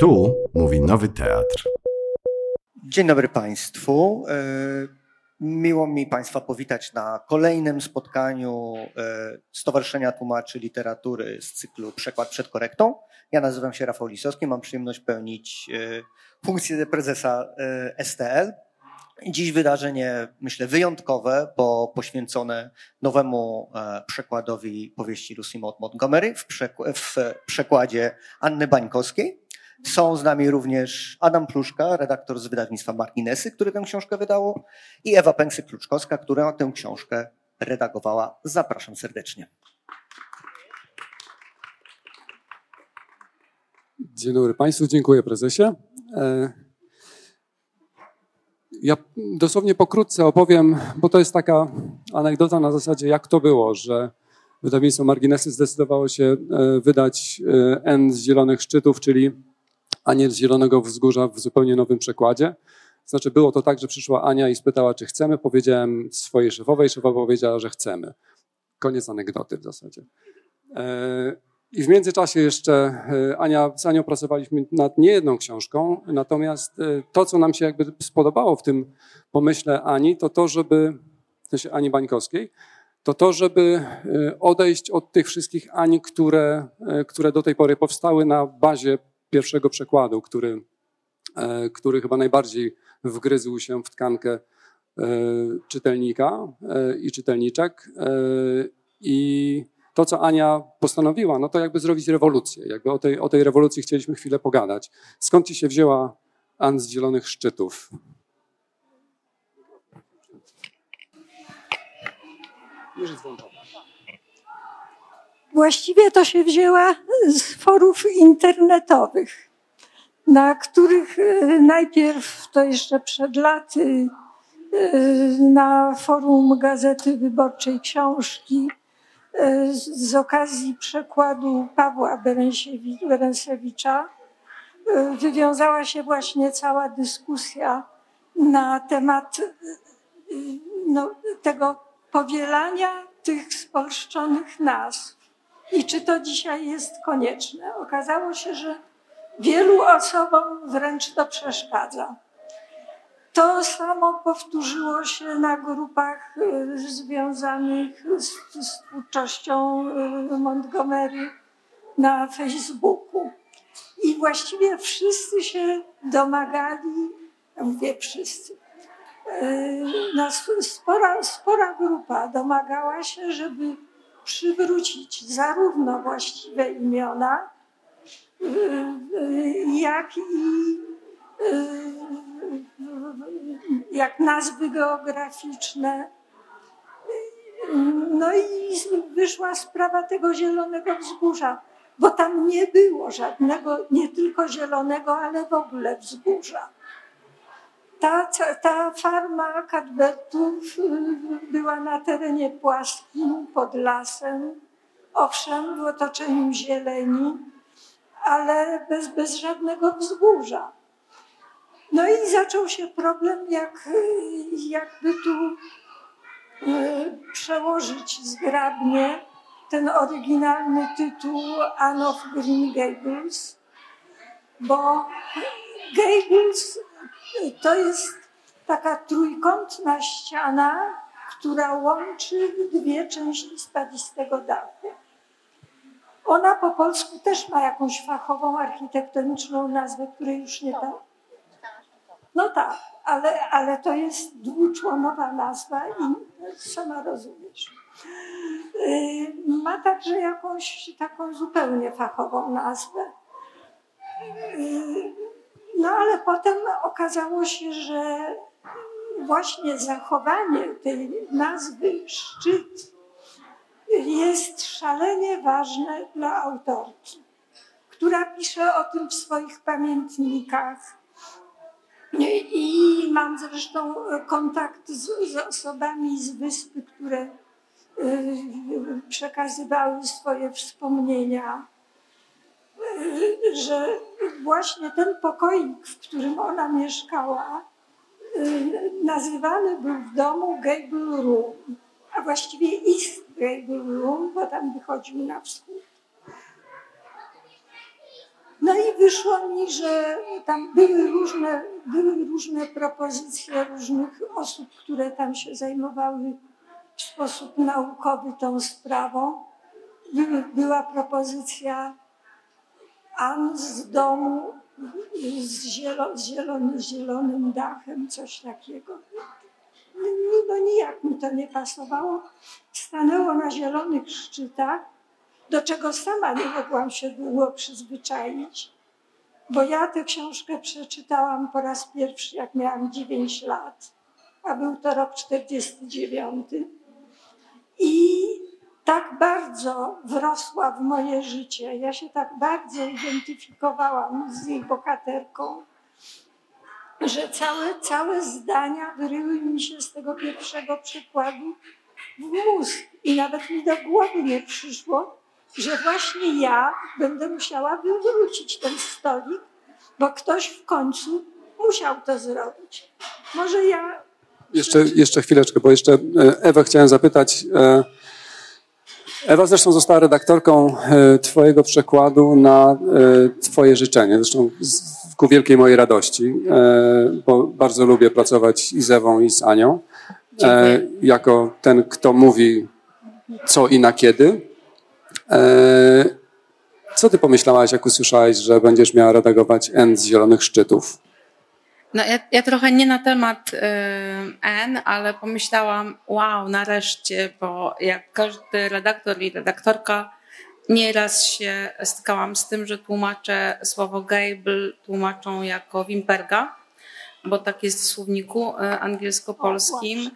Tu mówi Nowy Teatr. Dzień dobry Państwu. E, miło mi Państwa powitać na kolejnym spotkaniu e, Stowarzyszenia Tłumaczy Literatury z cyklu Przekład przed korektą. Ja nazywam się Rafał Lisowski, mam przyjemność pełnić e, funkcję prezesa STL. Dziś wydarzenie, myślę, wyjątkowe, bo poświęcone nowemu przekładowi powieści Lucy Maud Montgomery w, w przekładzie Anny Bańkowskiej. Są z nami również Adam Pluszka, redaktor z wydawnictwa Marginesy, który tę książkę wydało, i Ewa Pęksy-Kluczkowska, która tę książkę redagowała. Zapraszam serdecznie. Dzień dobry Państwu, dziękuję prezesie. E, ja dosłownie pokrótce opowiem, bo to jest taka anegdota na zasadzie, jak to było, że wydawnictwo Marginesy zdecydowało się e, wydać e, N z Zielonych Szczytów, czyli Aniel z Zielonego Wzgórza w zupełnie nowym przekładzie. Znaczy było to tak, że przyszła Ania i spytała, czy chcemy. Powiedziałem swojej szefowej, szefowa powiedziała, że chcemy. Koniec anegdoty w zasadzie. E, I w międzyczasie jeszcze e, Ania, z Anią pracowaliśmy nad niejedną książką, natomiast e, to, co nam się jakby spodobało w tym pomyśle Ani, to to, żeby, w sensie Ani Bańkowskiej, to to, żeby odejść od tych wszystkich Ani, które, które do tej pory powstały na bazie pierwszego przekładu, który, e, który chyba najbardziej wgryzł się w tkankę e, czytelnika e, i czytelniczek. I to, co Ania postanowiła, no to jakby zrobić rewolucję. Jakby o tej, o tej rewolucji chcieliśmy chwilę pogadać. Skąd ci się wzięła An z Zielonych Szczytów? Już jest włączona. Właściwie to się wzięła z forów internetowych, na których e, najpierw, to jeszcze przed laty, e, na forum Gazety Wyborczej Książki e, z okazji przekładu Pawła Berensewicza wywiązała się właśnie cała dyskusja na temat no, tego powielania tych spolszczonych nazw i czy to dzisiaj jest konieczne. Okazało się, że wielu osobom wręcz to przeszkadza. To samo powtórzyło się na grupach y, związanych z, z twórczością y, Montgomery na Facebooku. I właściwie wszyscy się domagali, mówię wszyscy, y, spora, spora grupa domagała się, żeby przywrócić zarówno właściwe imiona, y, y, jak i y, jak nazwy geograficzne. No i wyszła sprawa tego zielonego wzgórza, bo tam nie było żadnego, nie tylko zielonego, ale w ogóle wzgórza. Ta, ta farma Cadbertów y, była na terenie płaskim, pod lasem, owszem, w otoczeniu zieleni, ale bez, bez żadnego wzgórza. No i zaczął się problem, jak, jakby tu y, przełożyć zgrabnie ten oryginalny tytuł Anne of Green Gables, bo Gables to jest taka trójkątna ściana, która łączy dwie części spadzistego dachu. Ona po polsku też ma jakąś fachową architektoniczną nazwę, której już nie tam. No tak, ale, ale to jest dwuczłonowa nazwa i sama rozumiesz. Y, ma także jakąś taką zupełnie fachową nazwę. No ale potem okazało się, że właśnie zachowanie tej nazwy szczyt jest szalenie ważne dla autorki, która pisze o tym w swoich pamiętnikach. I mam zresztą kontakt z, z osobami z wyspy, które y, przekazywały swoje wspomnienia że właśnie ten pokoik, w którym ona mieszkała, y, nazywany był w domu Gable Room, a właściwie East Gable Room, bo tam wychodził na wschód. No i wyszło mi, że tam były różne, były różne propozycje różnych osób, które tam się zajmowały w sposób naukowy tą sprawą. była propozycja An z domu z, zielo, z zielony, zielonym dachem, coś takiego. No nijak mi to nie pasowało. Stanęło na zielonych szczytach, do czego sama nie mogłam się długo przyzwyczaić, bo ja tę książkę przeczytałam po raz pierwszy, jak miałam 9 lat, a był to rok 49. I tak bardzo wrosła w moje życie, ja się tak bardzo identyfikowałam z jej bohaterką, że całe, całe zdania wyryły mi się z tego pierwszego przykładu w mózg. I nawet mi do głowy nie przyszło, że właśnie ja będę musiała wywrócić ten stolik, bo ktoś w końcu musiał to zrobić. Może ja. Jeszcze, jeszcze chwileczkę, bo jeszcze e, Ewę chciałem zapytać. E, Ewa zresztą została redaktorką e, Twojego przekładu na Twoje życzenie. Zresztą ku wielkiej mojej radości, bo bardzo lubię pracować i z Ewą, i z Anią. Dziękuję. Jako ten, kto mówi co i na kiedy. Co ty pomyślałaś, jak usłyszałaś, że będziesz miała redagować N z Zielonych Szczytów? No ja, ja trochę nie na temat y, N, ale pomyślałam, wow, nareszcie, bo jak każdy redaktor i redaktorka, nieraz się stykałam z tym, że tłumaczę słowo Gable, tłumaczą jako Wimperga, bo tak jest w słowniku y, angielsko-polskim.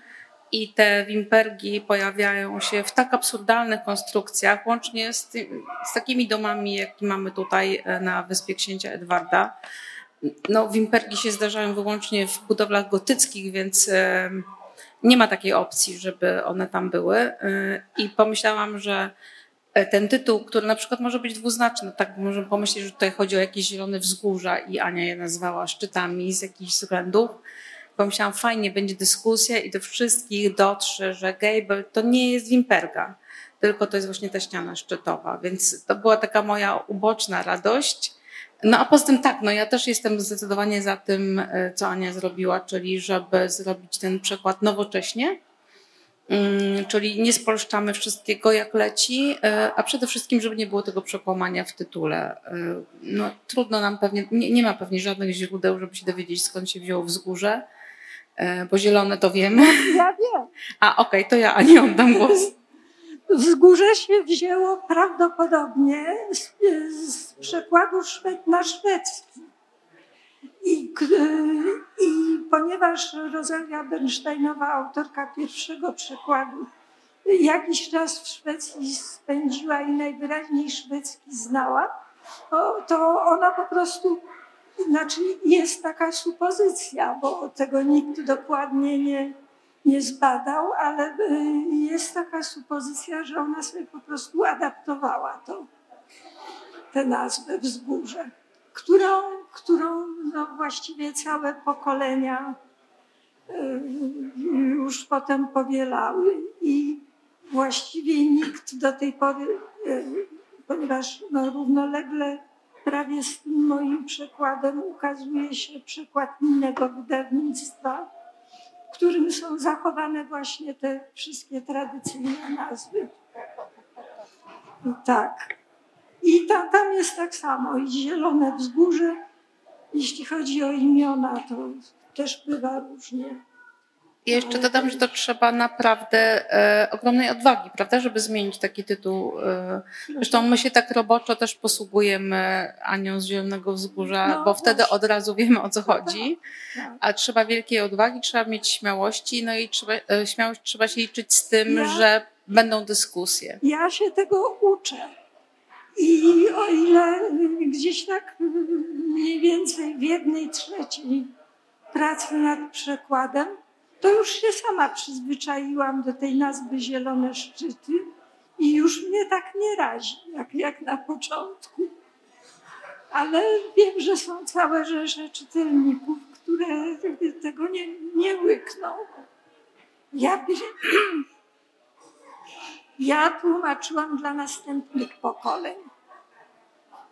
I te wimpergi pojawiają się w tak absurdalnych konstrukcjach, łącznie z, tym, z takimi domami, jakie mamy tutaj y, na Wyspie Księcia Edwarda no, wimpergi się zdarzają wyłącznie w budowlach gotyckich, więc nie ma takiej opcji, żeby one tam były. E, I pomyślałam, że e, ten tytuł, który na przykład może być dwuznaczny, tak możemy pomyśleć, że tutaj chodzi o jakieś zielone wzgórza i Ania je nazwała szczytami z jakichś względów. Pomyślałam, fajnie, będzie dyskusja i do wszystkich dotrze, że Gable to nie jest Wimperga, tylko to jest właśnie ta ściana szczytowa. Więc to była taka moja uboczna radość no a poza tym tak, no ja też jestem zdecydowanie za tym, e, co Ania zrobiła, czyli żeby zrobić ten przekład nowocześnie, mm, czyli nie spolszczamy wszystkiego jak leci, e, a przede wszystkim, żeby nie było tego przekłamania w tytule. E, no trudno nam pewnie, nie, nie ma pewnie żadnych źródeł, żeby się dowiedzieć skąd się wzięło wzgórze, bo zielone to wiemy. Ja wiem. A okej, okay, to ja Ani oddam głos. Wzgórze się wzięło prawdopodobnie z, z przekładu szwed na szwedzki. I, I ponieważ Rosalia Bernsteinowa, autorka pierwszego przekładu, jakiś czas w Szwecji spędziła i najwyraźniej szwedzki znała, to ona po prostu, znaczy jest taka supozycja, bo tego nikt dokładnie nie, nie zbadał, ale y, jest taka supozycja, że ona sobie po prostu adaptowała to, tę nazwę wzgórze, którą, którą no właściwie całe pokolenia y, już potem powielały i właściwie nikt do tej pory, y, ponieważ no równolegle prawie z tym moim przekładem ukazuje się przykład innego wydawnictwa, w którym są zachowane właśnie te wszystkie tradycyjne nazwy. Tak. I tam, tam jest tak samo. I zielone wzgórze, jeśli chodzi o imiona, to też bywa różnie. I jeszcze dodam, że to trzeba naprawdę e, ogromnej odwagi, prawda, żeby zmienić taki tytuł. E, zresztą my się tak roboczo też posługujemy Anią z Zielonego Wzgórza, no, bo wtedy od razu wiemy o co chodzi. Tak, tak. A trzeba wielkiej odwagi, trzeba mieć śmiałości, no i trzeba, e, śmiałość trzeba się liczyć z tym, ja, że będą dyskusje. Ja się tego uczę. I o ile gdzieś tak mniej więcej w jednej trzeciej pracy nad przekładem, to już się sama przyzwyczaiłam do tej nazwy Zielone Szczyty i już mnie tak nie razi, jak, jak na początku. Ale wiem, że są całe rzesze czytelników, które tego nie, nie łykną. Ja, ja tłumaczyłam dla następnych pokoleń.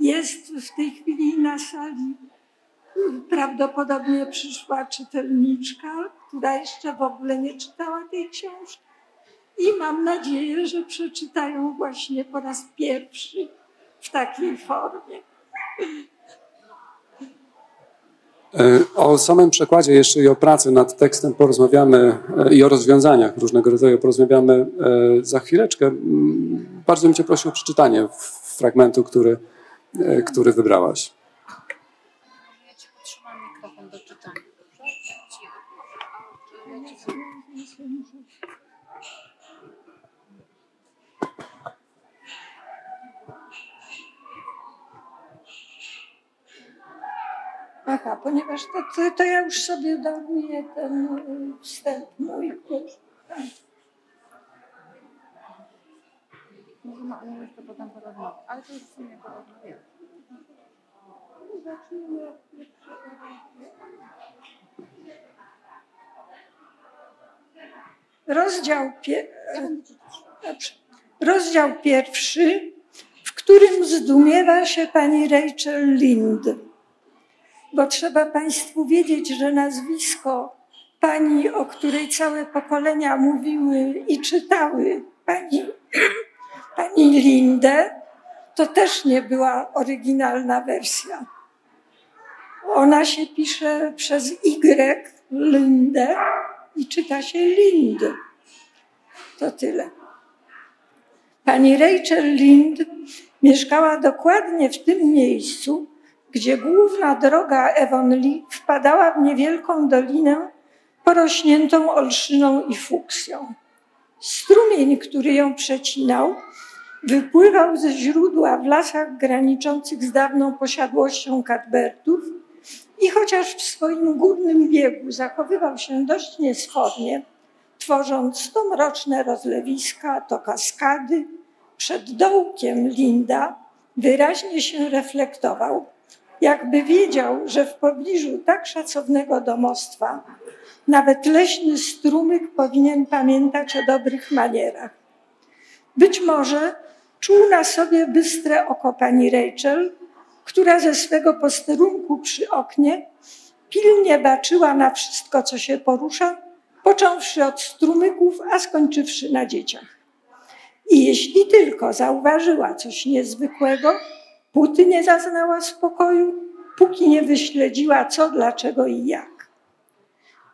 jest w tej chwili na sali. Prawdopodobnie przyszła czytelniczka, która jeszcze w ogóle nie czytała tej książki. I mam nadzieję, że przeczytają właśnie po raz pierwszy w takiej formie. E, o samym przekładzie jeszcze i o pracy nad tekstem porozmawiamy e, i o rozwiązaniach różnego rodzaju porozmawiamy e, za chwileczkę. Bardzo bym Cię prosił o przeczytanie fragmentu, który, który wybrałaś. Aha, ponieważ to, to, to ja już sobie daruję ten y, wstęp mój. Możemy jeszcze potem porozmawiać, ale to już w sumie porozmawiamy. Rozdział, pie... Dobrze. Rozdział pierwszy, w którym zdumiewa się pani Rachel Lind bo trzeba Państwu wiedzieć, że nazwisko pani, o której całe pokolenia mówiły i czytały, pani, pani Lindę, to też nie była oryginalna wersja. Ona się pisze przez Y, Lindę, i czyta się Lind. To tyle. Pani Rachel Lind mieszkała dokładnie w tym miejscu, gdzie główna droga Lee wpadała w niewielką dolinę porośniętą olszyną i fuksją. Strumień, który ją przecinał, wypływał ze źródła w lasach graniczących z dawną posiadłością Cadbertów i chociaż w swoim górnym biegu zachowywał się dość niesfornie, tworząc to mroczne rozlewiska, to kaskady, przed dołkiem Linda wyraźnie się reflektował jakby wiedział, że w pobliżu tak szacownego domostwa nawet leśny strumyk powinien pamiętać o dobrych manierach. Być może czuł na sobie bystre oko pani Rachel, która ze swego posterunku przy oknie pilnie baczyła na wszystko, co się porusza, począwszy od strumyków, a skończywszy na dzieciach. I jeśli tylko zauważyła coś niezwykłego, Póty nie zaznała spokoju, póki nie wyśledziła co, dlaczego i jak.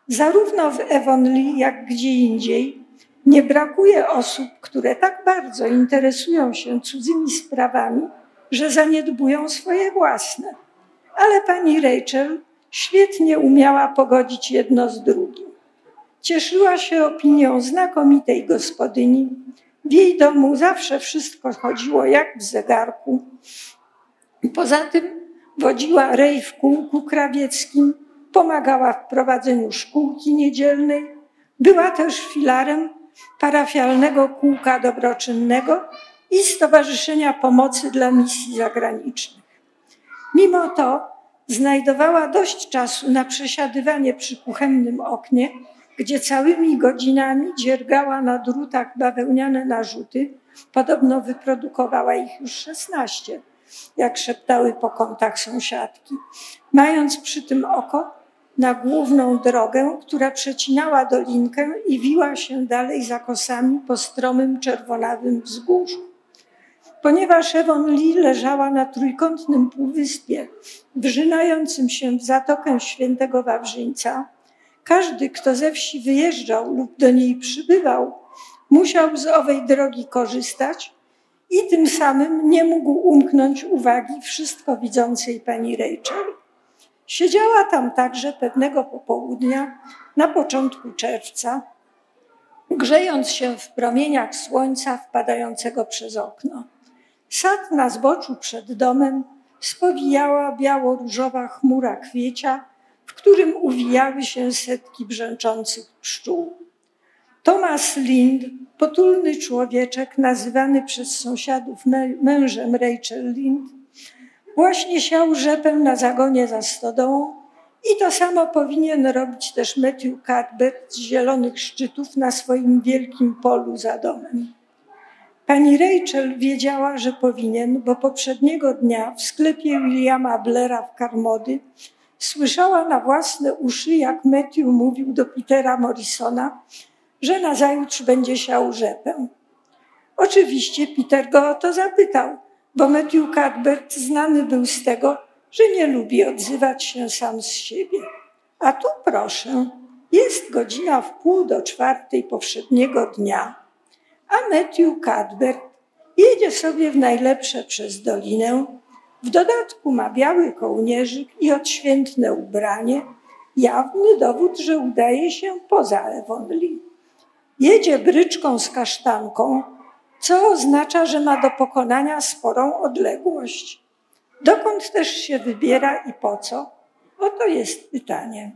Zarówno w Avonlea, jak gdzie indziej nie brakuje osób, które tak bardzo interesują się cudzymi sprawami, że zaniedbują swoje własne. Ale pani Rachel świetnie umiała pogodzić jedno z drugim. Cieszyła się opinią znakomitej gospodyni. W jej domu zawsze wszystko chodziło jak w zegarku Poza tym wodziła rej w kółku krawieckim, pomagała w prowadzeniu szkółki niedzielnej, była też filarem parafialnego kółka dobroczynnego i Stowarzyszenia Pomocy dla Misji Zagranicznych. Mimo to znajdowała dość czasu na przesiadywanie przy kuchennym oknie, gdzie całymi godzinami dziergała na drutach bawełniane narzuty. Podobno wyprodukowała ich już szesnaście jak szeptały po kątach sąsiadki, mając przy tym oko na główną drogę, która przecinała dolinkę i wiła się dalej za kosami po stromym czerwonawym wzgórzu. Ponieważ Ewon Lee leżała na trójkątnym półwyspie, wrzynającym się w zatokę świętego Wawrzyńca, każdy, kto ze wsi wyjeżdżał lub do niej przybywał, musiał z owej drogi korzystać, i tym samym nie mógł umknąć uwagi wszystko widzącej pani Rachel. Siedziała tam także pewnego popołudnia na początku czerwca, grzejąc się w promieniach słońca wpadającego przez okno. Sad na zboczu przed domem spowijała biało-różowa chmura kwiecia, w którym uwijały się setki brzęczących pszczół. Thomas Lind, potulny człowieczek nazywany przez sąsiadów mężem Rachel Lind, właśnie siał rzepę na zagonie za stodołą i to samo powinien robić też Matthew Cuthbert z Zielonych Szczytów na swoim wielkim polu za domem. Pani Rachel wiedziała, że powinien, bo poprzedniego dnia w sklepie Williama Blera w Karmody słyszała na własne uszy, jak Matthew mówił do Petera Morrisona, że nazajutrz będzie siał rzepę. Oczywiście Peter go o to zapytał, bo Matthew Cuthbert znany był z tego, że nie lubi odzywać się sam z siebie. A tu proszę, jest godzina w pół do czwartej powszedniego dnia, a Matthew Cuthbert jedzie sobie w najlepsze przez dolinę. W dodatku ma biały kołnierzyk i odświętne ubranie, jawny dowód, że udaje się poza Avonlea. Jedzie bryczką z kasztanką, co oznacza, że ma do pokonania sporą odległość. Dokąd też się wybiera i po co? Oto jest pytanie.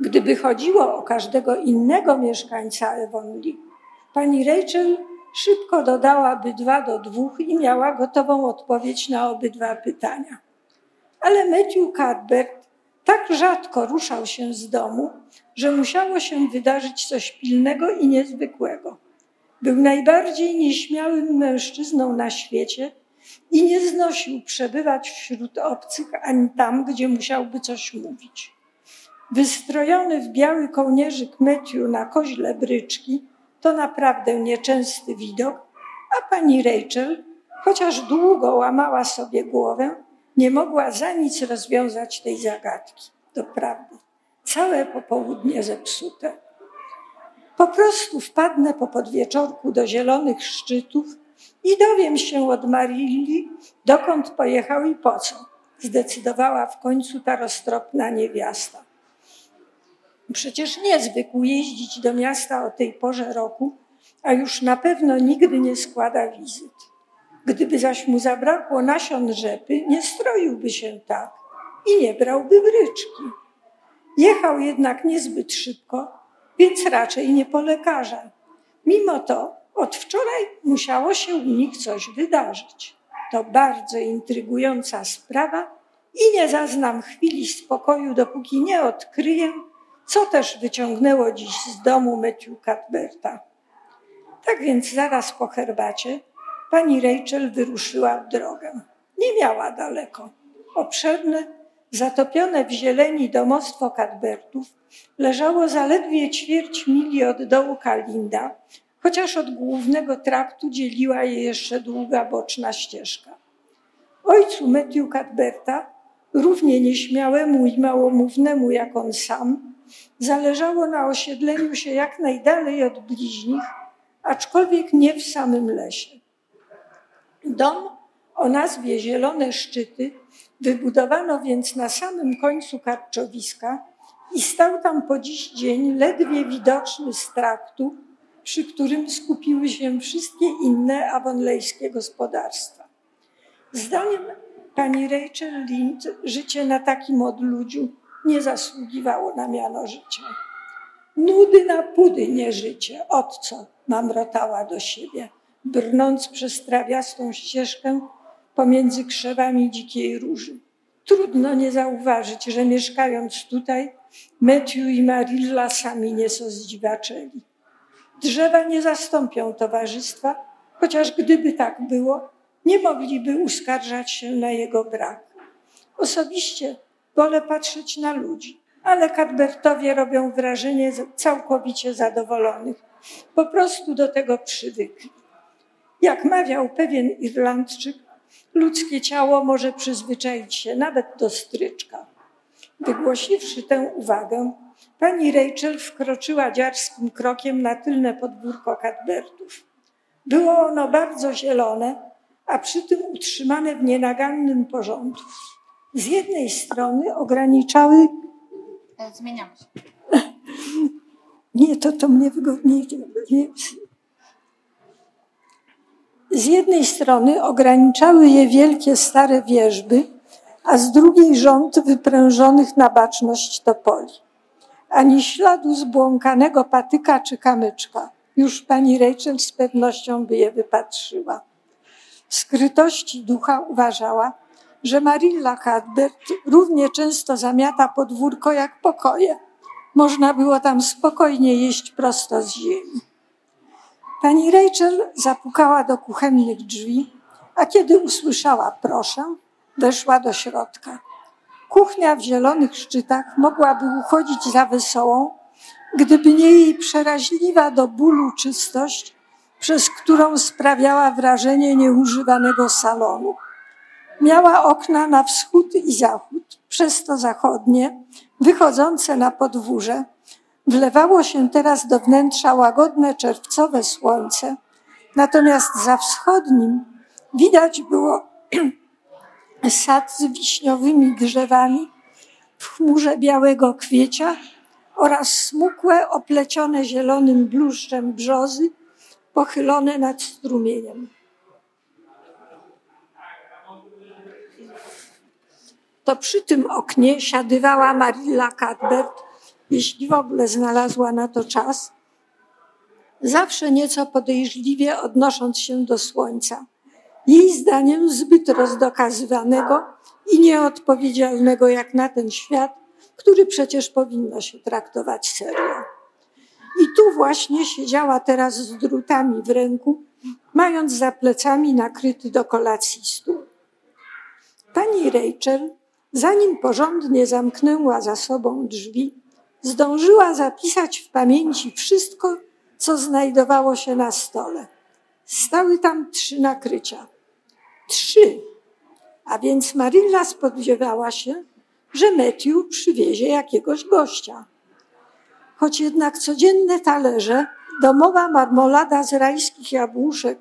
Gdyby chodziło o każdego innego mieszkańca Avonlea, pani Rachel szybko dodałaby dwa do dwóch i miała gotową odpowiedź na obydwa pytania. Ale Matthew Cuthbert tak rzadko ruszał się z domu, że musiało się wydarzyć coś pilnego i niezwykłego. Był najbardziej nieśmiałym mężczyzną na świecie i nie znosił przebywać wśród obcych ani tam, gdzie musiałby coś mówić. Wystrojony w biały kołnierzyk Matthew na koźle bryczki to naprawdę nieczęsty widok, a pani Rachel, chociaż długo łamała sobie głowę, nie mogła za nic rozwiązać tej zagadki. To prawda. Całe popołudnie zepsute. Po prostu wpadnę po podwieczorku do zielonych szczytów i dowiem się od Marilli, dokąd pojechał i po co. Zdecydowała w końcu ta roztropna niewiasta. Przecież nie zwykł jeździć do miasta o tej porze roku, a już na pewno nigdy nie składa wizyt. Gdyby zaś mu zabrakło nasion rzepy, nie stroiłby się tak i nie brałby bryczki. Jechał jednak niezbyt szybko, więc raczej nie po lekarza. Mimo to od wczoraj musiało się u nich coś wydarzyć. To bardzo intrygująca sprawa i nie zaznam chwili spokoju, dopóki nie odkryję, co też wyciągnęło dziś z domu Matthew Cuthberta. Tak więc zaraz po herbacie pani Rachel wyruszyła w drogę. Nie miała daleko. Obszerne, zatopione w zieleni domostwo Cuthbertów leżało zaledwie ćwierć mili od dołu Kalinda, chociaż od głównego traktu dzieliła je jeszcze długa boczna ścieżka. Ojcu Matthew Cuthberta, równie nieśmiałemu i małomownemu jak on sam, zależało na osiedleniu się jak najdalej od bliźnich, aczkolwiek nie w samym lesie. Dom o nazwie Zielone Szczyty wybudowano więc na samym końcu karczowiska i stał tam po dziś dzień ledwie widoczny z traktu, przy którym skupiły się wszystkie inne awonlejskie gospodarstwa. Zdaniem pani Rachel Lind życie na takim odludziu nie zasługiwało na miano życia. Nudy na pudy nie życie, od co mamrotała do siebie, brnąc przez trawiastą ścieżkę pomiędzy krzewami dzikiej róży. Trudno nie zauważyć, że mieszkając tutaj, Matthew i Marilla sami nieco zdziwaczeli. Drzewa nie zastąpią towarzystwa, chociaż gdyby tak było, nie mogliby uskarżać się na jego brak. Osobiście wolę patrzeć na ludzi, ale Cadbertowie robią wrażenie całkowicie zadowolonych. Po prostu do tego przywykli. Jak mawiał pewien Irlandczyk, ludzkie ciało może przyzwyczaić się nawet do stryczka. Wygłosiwszy tę uwagę, pani Rachel wkroczyła dziarskim krokiem na tylne podwórko Cadbertów. Było ono bardzo zielone, a przy tym utrzymane w nienagannym porządku. Z jednej strony ograniczały. E, zmieniamy się. Nie, to, to mnie wygodniej. Nie. Z jednej strony ograniczały je wielkie stare wieżby, a z drugiej rząd wyprężonych na baczność topoli. Ani śladu zbłąkanego patyka czy kamyczka. Już pani Rachel z pewnością by je wypatrzyła. W skrytości ducha uważała, że Marilla Cadbert równie często zamiata podwórko jak pokoje. Można było tam spokojnie jeść prosto z ziemi. Pani Rachel zapukała do kuchennych drzwi, a kiedy usłyszała proszę, weszła do środka. Kuchnia w zielonych szczytach mogłaby uchodzić za wesołą, gdyby nie jej przeraźliwa do bólu czystość, przez którą sprawiała wrażenie nieużywanego salonu. Miała okna na wschód i zachód, przez to zachodnie, wychodzące na podwórze. Wlewało się teraz do wnętrza łagodne czerwcowe słońce, natomiast za wschodnim widać było sad z wiśniowymi drzewami w chmurze białego kwiecia oraz smukłe, oplecione zielonym bluszczem brzozy, pochylone nad strumieniem. To przy tym oknie siadywała Marilla Cadbert, jeśli w ogóle znalazła na to czas, zawsze nieco podejrzliwie odnosząc się do słońca. Jej zdaniem zbyt rozdokazywanego i nieodpowiedzialnego jak na ten świat, który przecież powinno się traktować serio. I tu właśnie siedziała teraz z drutami w ręku, mając za plecami nakryty do kolacji stół. Pani Rachel, zanim porządnie zamknęła za sobą drzwi, zdążyła zapisać w pamięci wszystko, co znajdowało się na stole. Stały tam trzy nakrycia. Trzy. A więc Marilla spodziewała się, że Matthew przywiezie jakiegoś gościa. Choć jednak codzienne talerze, domowa marmolada z rajskich jabłuszek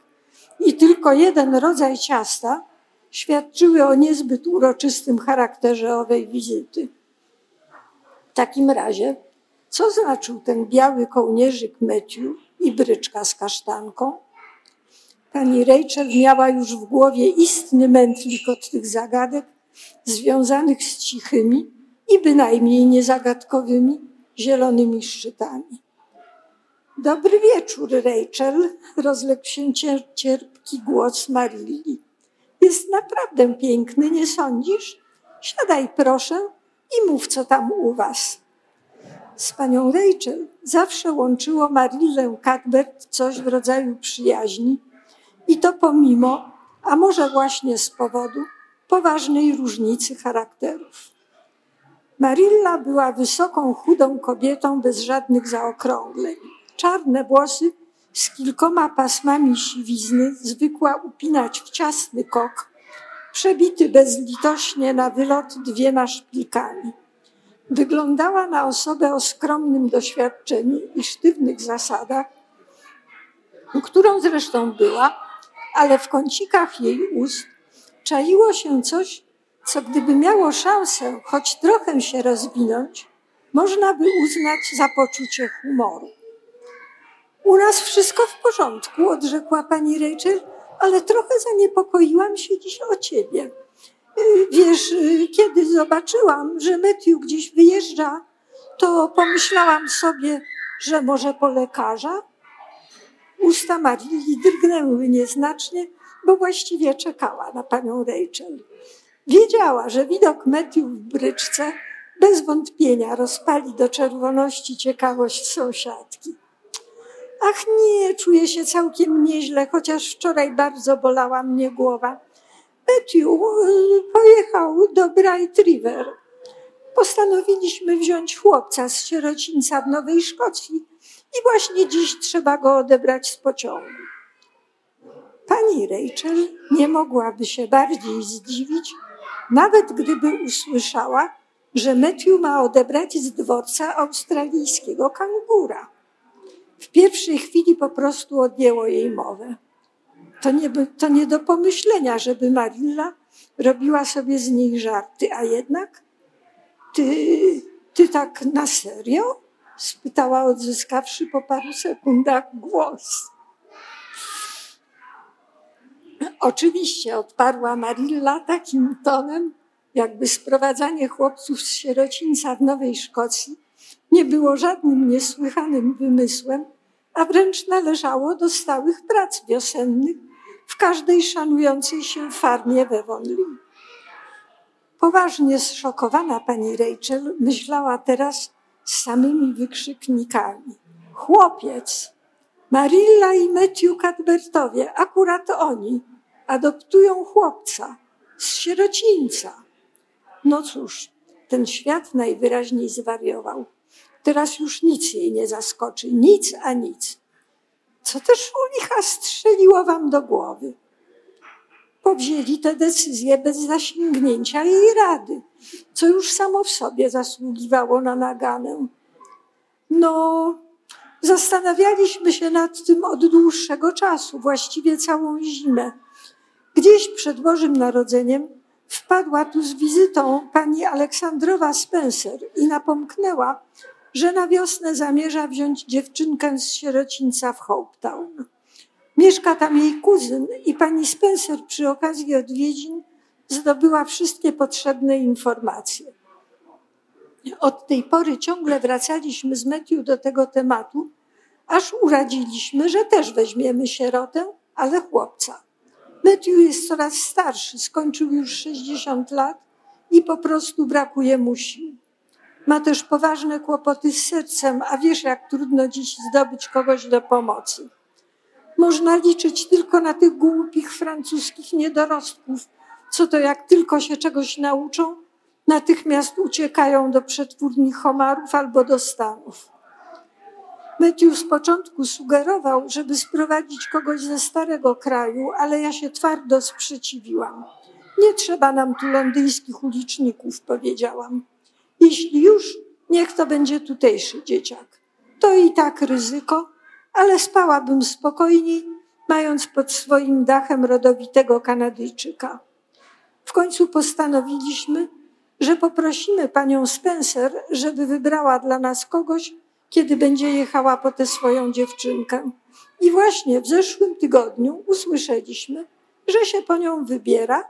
i tylko jeden rodzaj ciasta świadczyły o niezbyt uroczystym charakterze owej wizyty. W takim razie, co znaczył ten biały kołnierzyk Matthew i bryczka z kasztanką? Pani Rachel miała już w głowie istny mętlik od tych zagadek związanych z cichymi i bynajmniej niezagadkowymi zielonymi szczytami. Dobry wieczór, Rachel, rozległ się cierpki głos Marilli. Jest naprawdę piękny, nie sądzisz? Siadaj proszę i mów, co tam u was. Z panią Rachel zawsze łączyło Marillę Cuthbert coś w rodzaju przyjaźni i to pomimo, a może właśnie z powodu poważnej różnicy charakterów. Marilla była wysoką, chudą kobietą bez żadnych zaokrągleń. Czarne włosy z kilkoma pasmami siwizny zwykła upinać w ciasny kok, przebity bezlitośnie na wylot dwiema szpilkami. Wyglądała na osobę o skromnym doświadczeniu i sztywnych zasadach, którą zresztą była, ale w kącikach jej ust czaiło się coś, co gdyby miało szansę choć trochę się rozwinąć, można by uznać za poczucie humoru. U nas wszystko w porządku, odrzekła pani Rachel, ale trochę zaniepokoiłam się dziś o ciebie. Y, wiesz, y, kiedy zobaczyłam, że Matthew gdzieś wyjeżdża, to pomyślałam sobie, że może po lekarza? Usta Marii drgnęły nieznacznie, bo właściwie czekała na panią Rachel. Wiedziała, że widok Matthew w bryczce bez wątpienia rozpali do czerwoności ciekawość sąsiadki. Ach nie, czuję się całkiem nieźle, chociaż wczoraj bardzo bolała mnie głowa. Matthew pojechał do Bright River. Postanowiliśmy wziąć chłopca z sierocińca w Nowej Szkocji i właśnie dziś trzeba go odebrać z pociągu. Pani Rachel nie mogłaby się bardziej zdziwić, nawet gdyby usłyszała, że Matthew ma odebrać z dworca australijskiego kangura. W pierwszej chwili po prostu odjęło jej mowę. To nie, to nie do pomyślenia, żeby Marilla robiła sobie z niej żarty, a jednak ty, ty tak na serio? spytała, odzyskawszy po paru sekundach głos. Oczywiście, odparła Marilla takim tonem, jakby sprowadzanie chłopców z sierocińca w Nowej Szkocji nie było żadnym niesłychanym wymysłem, a wręcz należało do stałych prac wiosennych w każdej szanującej się farmie we Wonlim. Poważnie zszokowana pani Rachel myślała teraz z samymi wykrzyknikami. Chłopiec! Marilla i Matthew Cadbertowie, akurat oni, adoptują chłopca z sierocińca. No cóż, ten świat najwyraźniej zwariował. Teraz już nic jej nie zaskoczy, nic a nic. Co też u licha strzeliło wam do głowy? Powzięli tę decyzję bez zasięgnięcia jej rady, co już samo w sobie zasługiwało na naganę. No, zastanawialiśmy się nad tym od dłuższego czasu, właściwie całą zimę. Gdzieś przed Bożym Narodzeniem wpadła tu z wizytą pani Aleksandrowa Spencer i napomknęła, że na wiosnę zamierza wziąć dziewczynkę z sierocińca w Hopetown. Mieszka tam jej kuzyn i pani Spencer przy okazji odwiedzin zdobyła wszystkie potrzebne informacje. Od tej pory ciągle wracaliśmy z Matthew do tego tematu, aż uradziliśmy, że też weźmiemy sierotę, ale chłopca. Matthew jest coraz starszy, skończył już 60 lat i po prostu brakuje mu sił. Ma też poważne kłopoty z sercem, a wiesz, jak trudno dziś zdobyć kogoś do pomocy. Można liczyć tylko na tych głupich francuskich niedorostków, co to jak tylko się czegoś nauczą, natychmiast uciekają do przetwórni homarów albo do Stanów. Matthew z początku sugerował, żeby sprowadzić kogoś ze starego kraju, ale ja się twardo sprzeciwiłam. Nie trzeba nam tu londyńskich uliczników, powiedziałam. Jeśli już, niech to będzie tutejszy dzieciak. To i tak ryzyko, ale spałabym spokojniej, mając pod swoim dachem rodowitego Kanadyjczyka. W końcu postanowiliśmy, że poprosimy panią Spencer, żeby wybrała dla nas kogoś, kiedy będzie jechała po tę swoją dziewczynkę. I właśnie w zeszłym tygodniu usłyszeliśmy, że się po nią wybiera,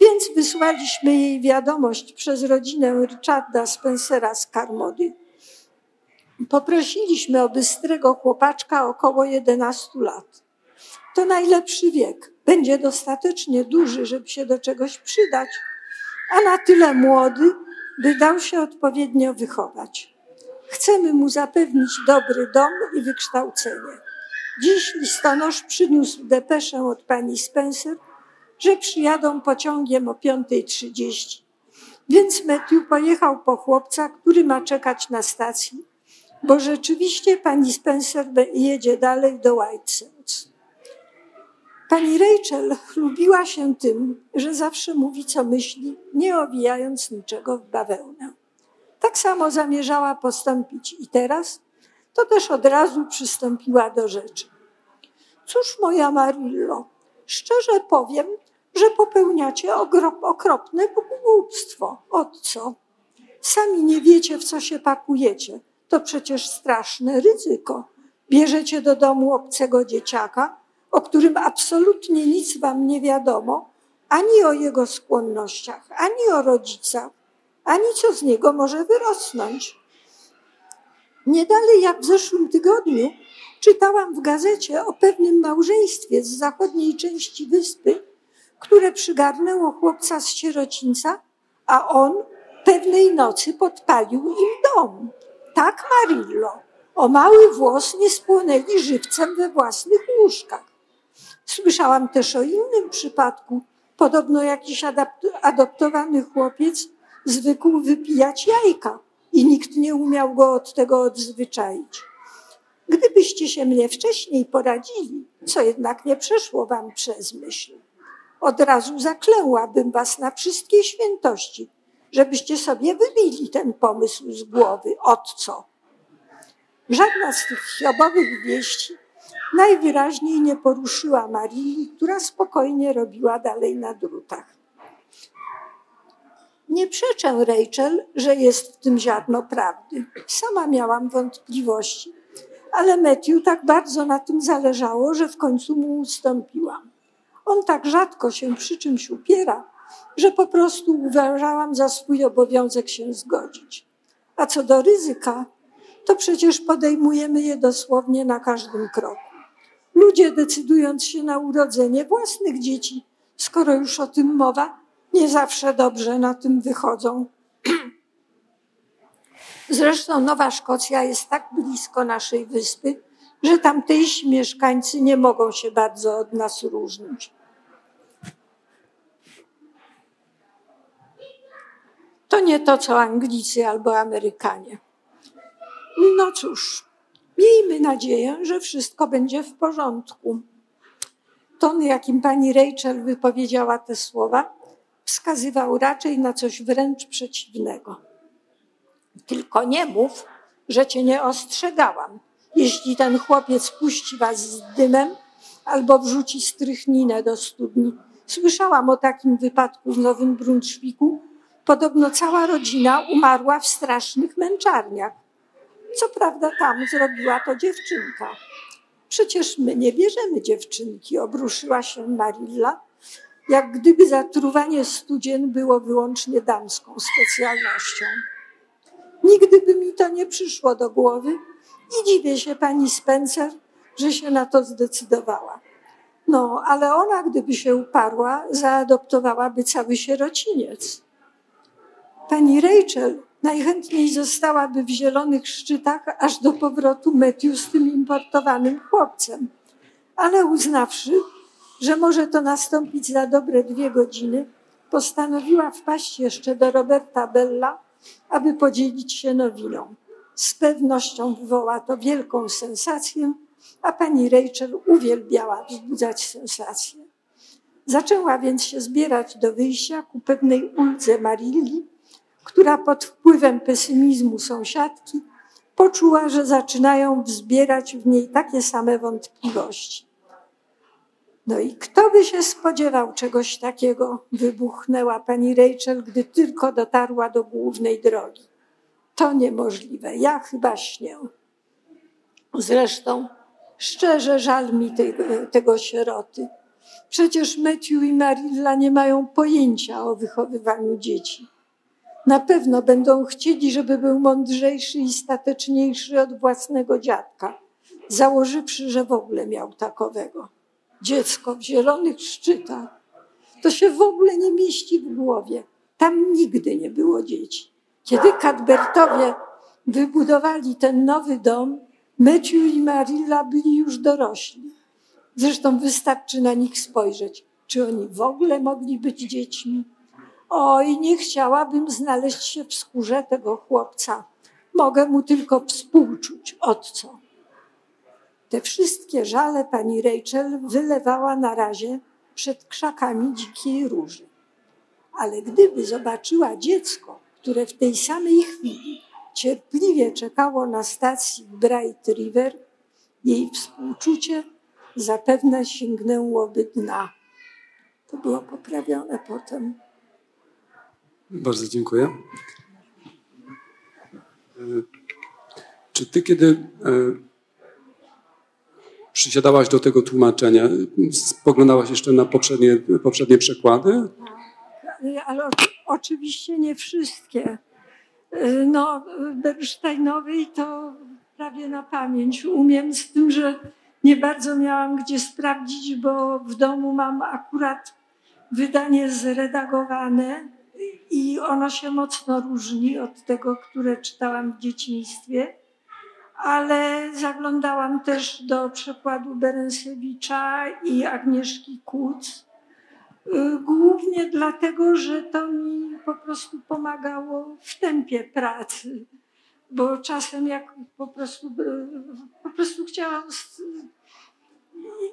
więc wysłaliśmy jej wiadomość przez rodzinę Richarda Spencera z Carmody. Poprosiliśmy o bystrego chłopaczka około 11 lat. To najlepszy wiek. Będzie dostatecznie duży, żeby się do czegoś przydać, a na tyle młody, by dał się odpowiednio wychować. Chcemy mu zapewnić dobry dom i wykształcenie. Dziś listonosz przyniósł depeszę od pani Spencer, że przyjadą pociągiem o 5.30. Więc Matthew pojechał po chłopca, który ma czekać na stacji, bo rzeczywiście pani Spencer jedzie dalej do White Sands. Pani Rachel chlubiła się tym, że zawsze mówi, co myśli, nie owijając niczego w bawełnę. Tak samo zamierzała postąpić i teraz, to też od razu przystąpiła do rzeczy. Cóż, moja Marillo, szczerze powiem, że popełniacie okropne głupstwo. Od co? Sami nie wiecie, w co się pakujecie. To przecież straszne ryzyko. Bierzecie do domu obcego dzieciaka, o którym absolutnie nic wam nie wiadomo, ani o jego skłonnościach, ani o rodzicach, ani co z niego może wyrosnąć. Nie dalej jak w zeszłym tygodniu czytałam w gazecie o pewnym małżeństwie z zachodniej części wyspy, które przygarnęło chłopca z sierocińca, a on pewnej nocy podpalił im dom. Tak, Marillo, o mały włos nie spłonęli żywcem we własnych łóżkach. Słyszałam też o innym przypadku. Podobno jakiś adoptowany chłopiec zwykł wypijać jajka i nikt nie umiał go od tego odzwyczaić. Gdybyście się mnie wcześniej poradzili, co jednak nie przeszło wam przez myśl, od razu zaklęłabym was na wszystkie świętości, żebyście sobie wybili ten pomysł z głowy. Od co? Żadna z tych chiobowych wieści najwyraźniej nie poruszyła Marii, która spokojnie robiła dalej na drutach. Nie przeczę Rachel, że jest w tym ziarno prawdy. Sama miałam wątpliwości, ale Matthew tak bardzo na tym zależało, że w końcu mu ustąpiłam. On tak rzadko się przy czymś upiera, że po prostu uważałam za swój obowiązek się zgodzić. A co do ryzyka, to przecież podejmujemy je dosłownie na każdym kroku. Ludzie decydując się na urodzenie własnych dzieci, skoro już o tym mowa, nie zawsze dobrze na tym wychodzą. Zresztą Nowa Szkocja jest tak blisko naszej wyspy, że tamtejsi mieszkańcy nie mogą się bardzo od nas różnić. To nie to, co Anglicy albo Amerykanie. No cóż, miejmy nadzieję, że wszystko będzie w porządku. Ton, jakim pani Rachel wypowiedziała te słowa, wskazywał raczej na coś wręcz przeciwnego. Tylko nie mów, że cię nie ostrzegałam. Jeśli ten chłopiec puści was z dymem albo wrzuci strychninę do studni. Słyszałam o takim wypadku w Nowym Brunszwiku. Podobno cała rodzina umarła w strasznych męczarniach. Co prawda tam zrobiła to dziewczynka. Przecież my nie bierzemy dziewczynki, obruszyła się Marilla, jak gdyby zatruwanie studzien było wyłącznie damską specjalnością. Nigdy by mi to nie przyszło do głowy i dziwię się pani Spencer, że się na to zdecydowała. No, ale ona, gdyby się uparła, zaadoptowałaby cały sierociniec. Pani Rachel najchętniej zostałaby w zielonych szczytach aż do powrotu Matthew z tym importowanym chłopcem. Ale uznawszy, że może to nastąpić za dobre dwie godziny, postanowiła wpaść jeszcze do Roberta Bella, aby podzielić się nowiną. Z pewnością wywoła to wielką sensację, a pani Rachel uwielbiała wzbudzać sensację. Zaczęła więc się zbierać do wyjścia ku pewnej uldze Marilli, która pod wpływem pesymizmu sąsiadki poczuła, że zaczynają wzbierać w niej takie same wątpliwości. No i kto by się spodziewał czegoś takiego, wybuchnęła pani Rachel, gdy tylko dotarła do głównej drogi. To niemożliwe, ja chyba śnię. Zresztą szczerze żal mi tego, tego sieroty. Przecież Matthew i Marilla nie mają pojęcia o wychowywaniu dzieci. Na pewno będą chcieli, żeby był mądrzejszy i stateczniejszy od własnego dziadka, założywszy, że w ogóle miał takowego. Dziecko w zielonych szczytach to się w ogóle nie mieści w głowie. Tam nigdy nie było dzieci. Kiedy Cadbertowie wybudowali ten nowy dom, Matthew i Marilla byli już dorośli. Zresztą wystarczy na nich spojrzeć. Czy oni w ogóle mogli być dziećmi? Oj, nie chciałabym znaleźć się w skórze tego chłopca. Mogę mu tylko współczuć. Od co? Te wszystkie żale pani Rachel wylewała na razie przed krzakami dzikiej róży. Ale gdyby zobaczyła dziecko, które w tej samej chwili cierpliwie czekało na stacji Bright River, jej współczucie zapewne sięgnęłoby dna. To było poprawione potem. Bardzo dziękuję. E, czy ty, kiedy e, przysiadałaś do tego tłumaczenia, spoglądałaś jeszcze na poprzednie, poprzednie przekłady? Ale oczywiście nie wszystkie. E, no, Bernsteinowej to prawie na pamięć umiem, z tym, że nie bardzo miałam gdzie sprawdzić, bo w domu mam akurat wydanie zredagowane i ono się mocno różni od tego, które czytałam w dzieciństwie, ale zaglądałam też do przekładu Berensewicza i Agnieszki Kuc. Y, głównie dlatego, że to mi po prostu pomagało w tempie pracy, bo czasem jak po prostu, y, po prostu chciałam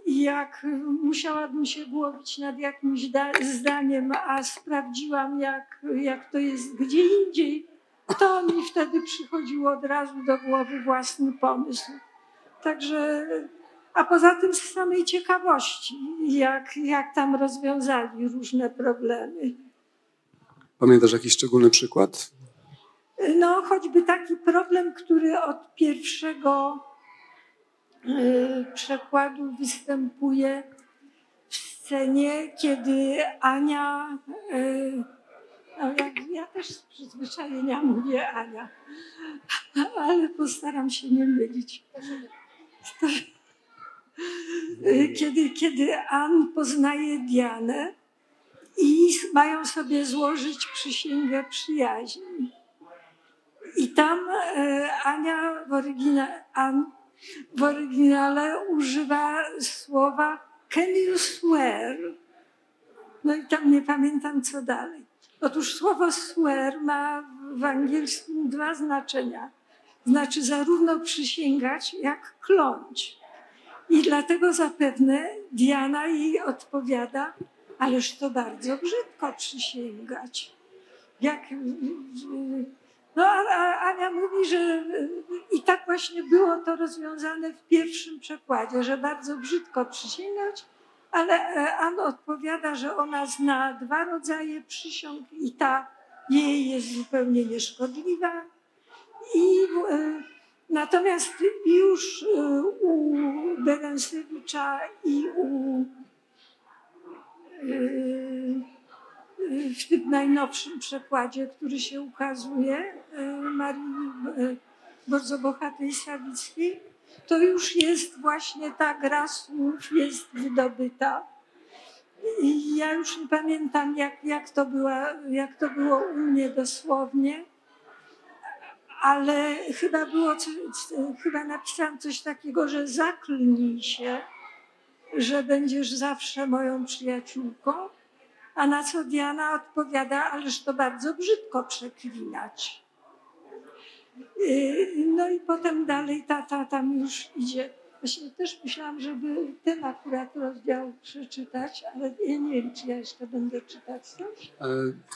jak musiałabym się głowić nad jakimś zdaniem, a sprawdziłam, jak, jak to jest gdzie indziej, to mi wtedy przychodził od razu do głowy własny pomysł. Także, a poza tym z samej ciekawości, jak, jak tam rozwiązali różne problemy. Pamiętasz jakiś szczególny przykład? No, choćby taki problem, który od pierwszego przekładu występuje w scenie, kiedy Ania, y, no ja, też z przyzwyczajenia mówię Ania, ale postaram się nie mylić. Y, kiedy, kiedy Ann poznaje Dianę i mają sobie złożyć przysięgę przyjaźni. I tam Ania w oryginale, w oryginale używa słowa can you swear? No i tam nie pamiętam co dalej. Otóż słowo swear ma w angielskim dwa znaczenia. Znaczy zarówno przysięgać, jak kląć. I dlatego zapewne Diana jej odpowiada, ależ to bardzo brzydko przysięgać. Jak, no, a Ania mówi, że i tak właśnie było to rozwiązane w pierwszym przekładzie, że bardzo brzydko przysięgać, ale Anna odpowiada, że ona zna dwa rodzaje przysiąg i ta jej jest zupełnie nieszkodliwa. I natomiast już u Berensewicza i u w tym najnowszym przekładzie, który się ukazuje, Marii bardzo bohatej Sawickiej, to już jest właśnie ta gra słów jest wydobyta. I ja już nie pamiętam, jak, jak, to była, jak to było u mnie dosłownie, ale chyba było, chyba napisałam coś takiego, że zaklnij się, że będziesz zawsze moją przyjaciółką, a na co Diana odpowiada, ależ to bardzo brzydko przeklinać. Y, no i potem dalej tata tam już idzie. Właśnie też myślałam, żeby ten akurat rozdział przeczytać, ale ja nie wiem, czy ja jeszcze będę czytać coś. E,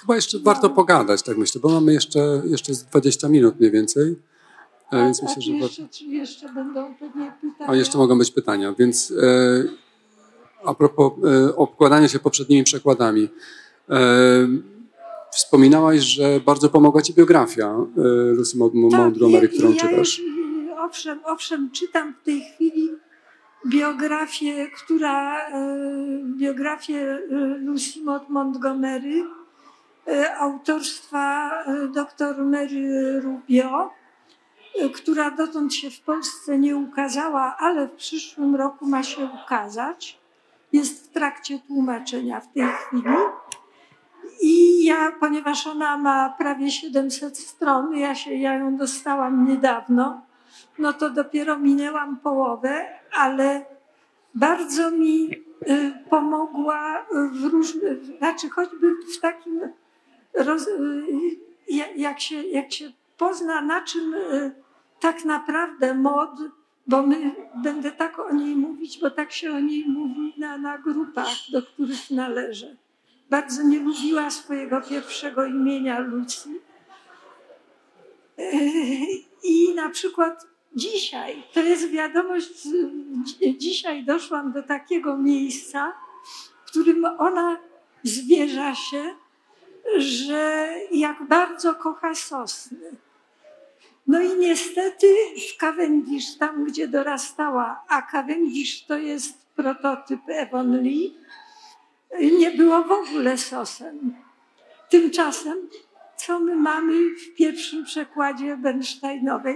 chyba jeszcze no. warto pogadać, tak myślę, bo mamy jeszcze, jeszcze 20 minut mniej więcej. E, a, więc myślę, że jeszcze, czy jeszcze będą pewnie pytania? A jeszcze mogą być pytania, więc e, a propos e, obkładania się poprzednimi przekładami. E, Wspominałaś, że bardzo pomogła Ci biografia e, Lucy Montgomery, tak, którą ja czytasz. Owszem, owszem, czytam w tej chwili biografię, która, biografię Lucy Montgomery autorstwa dr Mary Rubio, która dotąd się w Polsce nie ukazała, ale w przyszłym roku ma się ukazać. Jest w trakcie tłumaczenia w tej chwili. I ja, ponieważ ona ma prawie 700 stron, ja, się, ja ją dostałam niedawno, no to dopiero minęłam połowę, ale bardzo mi y, pomogła w różnych, znaczy choćby w takim, roz, y, jak, się, jak się pozna, na czym y, tak naprawdę mod, bo my, będę tak o niej mówić, bo tak się o niej mówi na, na grupach, do których należę bardzo nie lubiła swojego pierwszego imienia Lucy. I na przykład dzisiaj, to jest wiadomość, dzisiaj doszłam do takiego miejsca, w którym ona zwierza się, że jak bardzo kocha sosny. No i niestety w Cavendish, tam gdzie dorastała, a Cavendish to jest prototyp Evon Lee, nie było w ogóle sosen. Tymczasem, co my mamy w pierwszym przekładzie Bernsteinowej?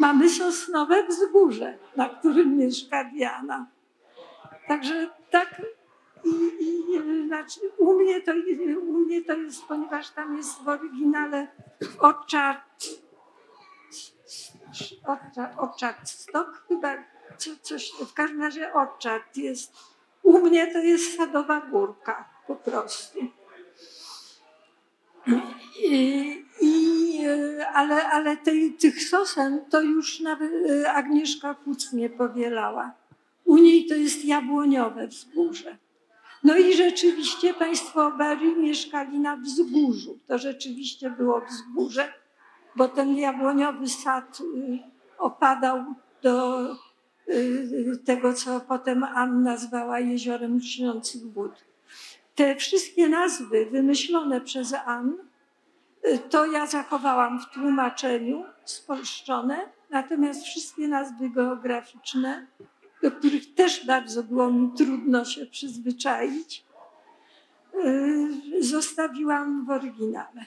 Mamy sosnowe wzgórze, na którym mieszka Diana. Także tak i, i, znaczy, u, mnie to, u mnie to jest, ponieważ tam jest w oryginale orchard, stok chyba, coś, w każdym razie orchard jest u mnie to jest sadowa górka po prostu. I, i, ale ale tej, tych sosen to już nawet e, Agnieszka Kuc nie powielała. U niej to jest jabłoniowe wzgórze. No i rzeczywiście państwo Bari mieszkali na wzgórzu. To rzeczywiście było wzgórze, bo ten jabłoniowy sad y, opadał do Y, tego, co potem Ann nazwała jeziorem lśniących wód. Te wszystkie nazwy wymyślone przez Ann, y, to ja zachowałam w tłumaczeniu, spolszczone, natomiast wszystkie nazwy geograficzne, do których też bardzo było mi trudno się przyzwyczaić, zostawiłam w oryginale.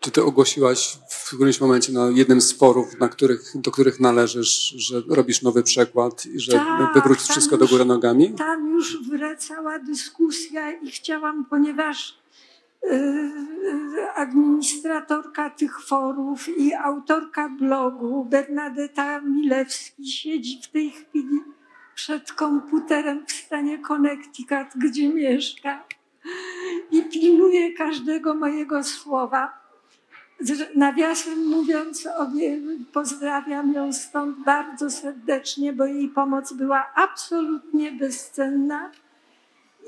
Czy ty ogłosiłaś w którymś momencie na jednym z forów, na których, do których należysz, że robisz nowy przekład i że tak, wywrócisz wszystko już, do góry nogami? Tam już wracała dyskusja i chciałam, ponieważ administratorka tych forów i autorka blogu Bernadetta Milewski siedzi w tej chwili przed komputerem w stanie Connecticut, gdzie mieszka i pilnuje każdego mojego słowa. Nawiasem mówiąc, pozdrawiam ją stąd bardzo serdecznie, bo jej pomoc była absolutnie bezcenna.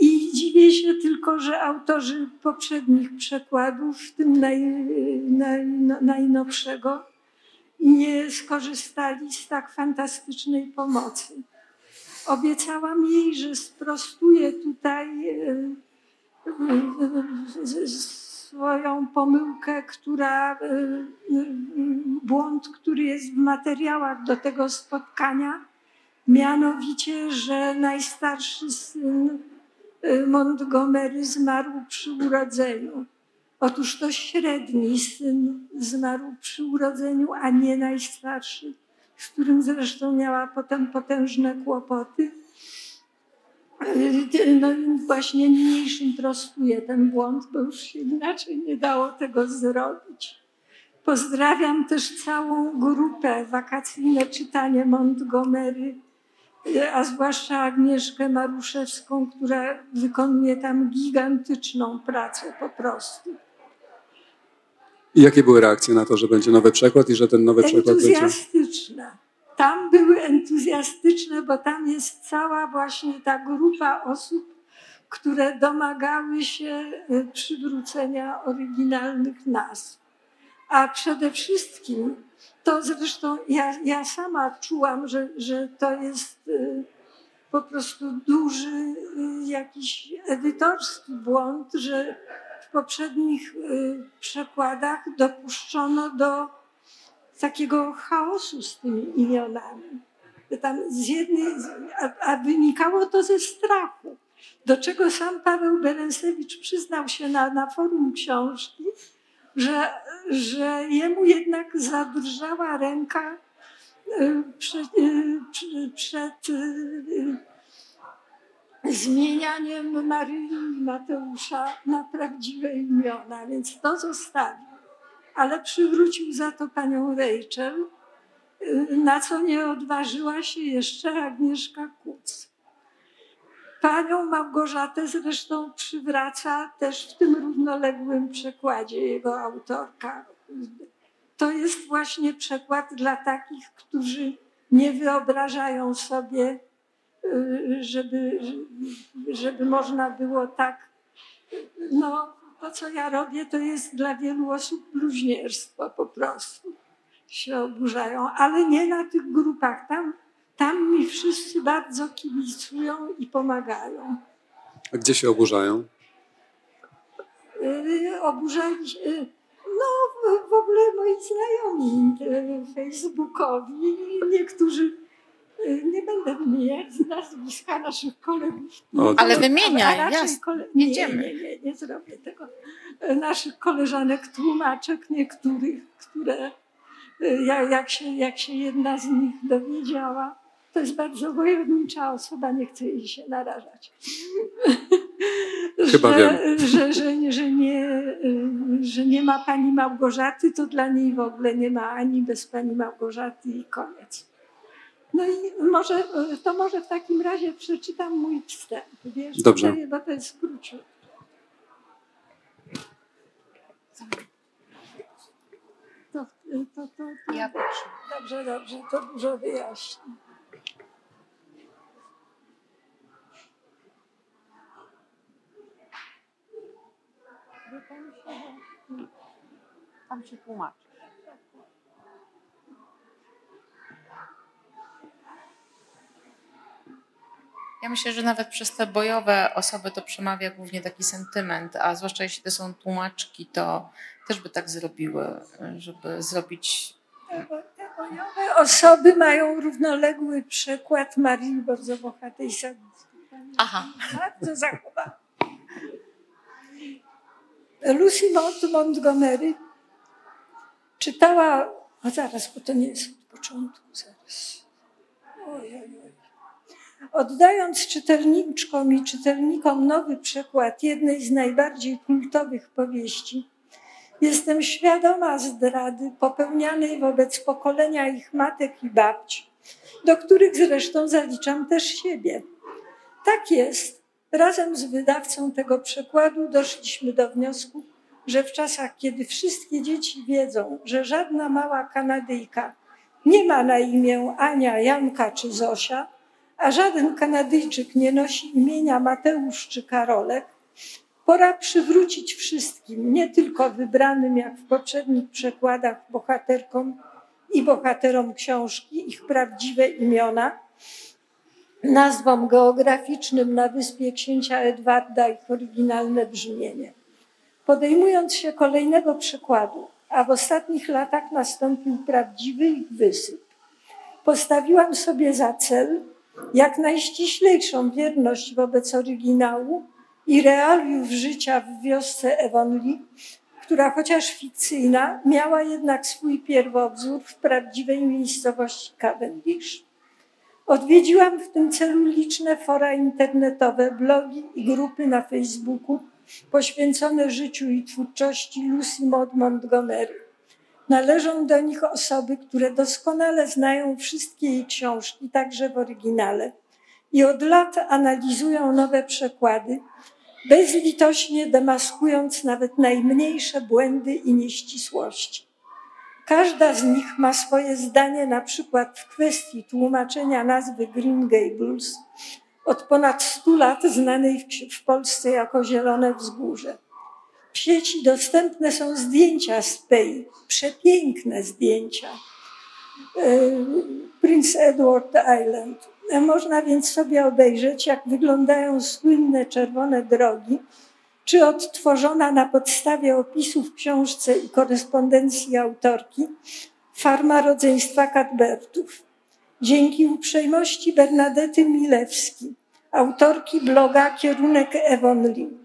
I dziwię się tylko, że autorzy poprzednich przekładów, w tym naj, naj, najnowszego, nie skorzystali z tak fantastycznej pomocy. Obiecałam jej, że sprostuję tutaj e, swoją pomyłkę, która, e, błąd, który jest w materiałach do tego spotkania, mianowicie, że najstarszy syn Montgomery zmarł przy urodzeniu. Otóż to średni syn zmarł przy urodzeniu, a nie najstarszy, z którym zresztą miała potem potężne kłopoty. No właśnie niniejszym prostuję ten błąd, bo już się inaczej nie dało tego zrobić. Pozdrawiam też całą grupę wakacyjne czytanie Montgomery, a zwłaszcza Agnieszkę Maruszewską, która wykonuje tam gigantyczną pracę po prostu. I jakie były reakcje na to, że będzie nowy przekład i że ten nowy przekład będzie? Entuzjastyczne tam były entuzjastyczne, bo tam jest cała właśnie ta grupa osób, które domagały się y, przywrócenia oryginalnych nazw. A przede wszystkim, to zresztą ja, ja sama czułam, że, że to jest y, po prostu duży y, jakiś edytorski błąd, że w poprzednich przekładach dopuszczono do takiego chaosu z tymi imionami. Tam z jednej, a, a wynikało to ze strachu, do czego sam Paweł Berensewicz przyznał się na, na forum książki, że, że jemu jednak zadrżała ręka przed, y, przed y, zmienianiem Maryi Mateusza na prawdziwe imiona, więc to zostawił ale przywrócił za to panią Rachel, y, na co nie odważyła się jeszcze Agnieszka Kuc. Panią Małgorzatę zresztą przywraca też w tym równoległym przekładzie jego autorka. To jest właśnie przekład dla takich, którzy nie wyobrażają sobie, y, żeby, żeby można było tak no, to, co ja robię, to jest dla wielu osób bluźnierstwo po prostu. Się oburzają, ale nie na tych grupach. Tam, tam mi wszyscy bardzo kibicują i pomagają. A gdzie się oburzają? Yy, oburzali się, yy, no w ogóle moi znajomi yy, facebookowi, niektórzy nie będę wymieniać z nazwiska naszych kolegów. O, Ale wymieniaj, jasne. Nie, nie, nie, nie zrobię tego. Naszych koleżanek, tłumaczek niektórych, które jak się, jak się jedna z nich dowiedziała, to jest bardzo wojownicza osoba, nie chcę jej się narażać. Chyba że, wiem. Że, że, że, nie, że nie ma pani Małgorzaty, to dla niej w ogóle nie ma ani bez pani Małgorzaty i koniec. No i może, to może w takim razie przeczytam mój wstęp, wiesz? Dobrze. Bo to jest krótsze. To, to, to, to, Ja proszę. Dobrze, dobrze, to dużo wyjaśni. Tam się tłumaczy. Ja myślę, że nawet przez te bojowe osoby to przemawia głównie taki sentyment, a zwłaszcza jeśli to są tłumaczki, to też by tak zrobiły, żeby zrobić. Te bojowe osoby mają równoległy przykład Marii bardzo bohatej Sadowskiej. Aha. Bardzo zachowana. Lucy Mott Montgomery czytała, a zaraz, bo to nie jest od początku, zaraz. Oj, oj, oj. Oddając czytelniczkom i czytelnikom nowy przekład jednej z najbardziej kultowych powieści, jestem świadoma zdrady popełnianej wobec pokolenia ich matek i babci, do których zresztą zaliczam też siebie. Tak jest. Razem z wydawcą tego przekładu doszliśmy do wniosku, że w czasach, kiedy wszystkie dzieci wiedzą, że żadna mała Kanadyjka nie ma na imię Ania, Janka czy Zosia, a żaden Kanadyjczyk nie nosi imienia Mateusz czy Karolek, pora przywrócić wszystkim, nie tylko wybranym jak w poprzednich przekładach bohaterkom i bohaterom książki, ich prawdziwe imiona, nazwom geograficznym na wyspie księcia Edwarda ich oryginalne brzmienie. Podejmując się kolejnego przykładu, a w ostatnich latach nastąpił prawdziwy ich wysyp, postawiłam sobie za cel jak najściślejszą wierność wobec oryginału i realiów życia w wiosce Evonli, która chociaż fikcyjna, miała jednak swój pierwowzór w prawdziwej miejscowości Cavendish. Odwiedziłam w tym celu liczne fora internetowe, blogi i grupy na Facebooku poświęcone życiu i twórczości Lucy Maud Montgomery. Należą do nich osoby, które doskonale znają wszystkie jej książki, także w oryginale, i od lat analizują nowe przekłady, bezlitośnie demaskując nawet najmniejsze błędy i nieścisłości. Każda z nich ma swoje zdanie, na przykład w kwestii tłumaczenia nazwy Green Gables, od ponad 100 lat znanej w Polsce jako Zielone Wzgórze. W sieci dostępne są zdjęcia z Pei, przepiękne zdjęcia. E, Prince Edward Island. E, można więc sobie obejrzeć, jak wyglądają słynne czerwone drogi, czy odtworzona na podstawie opisów w książce i korespondencji autorki farma rodzeństwa Cadbertów. Dzięki uprzejmości Bernadety Milewski, autorki bloga Kierunek Evonli,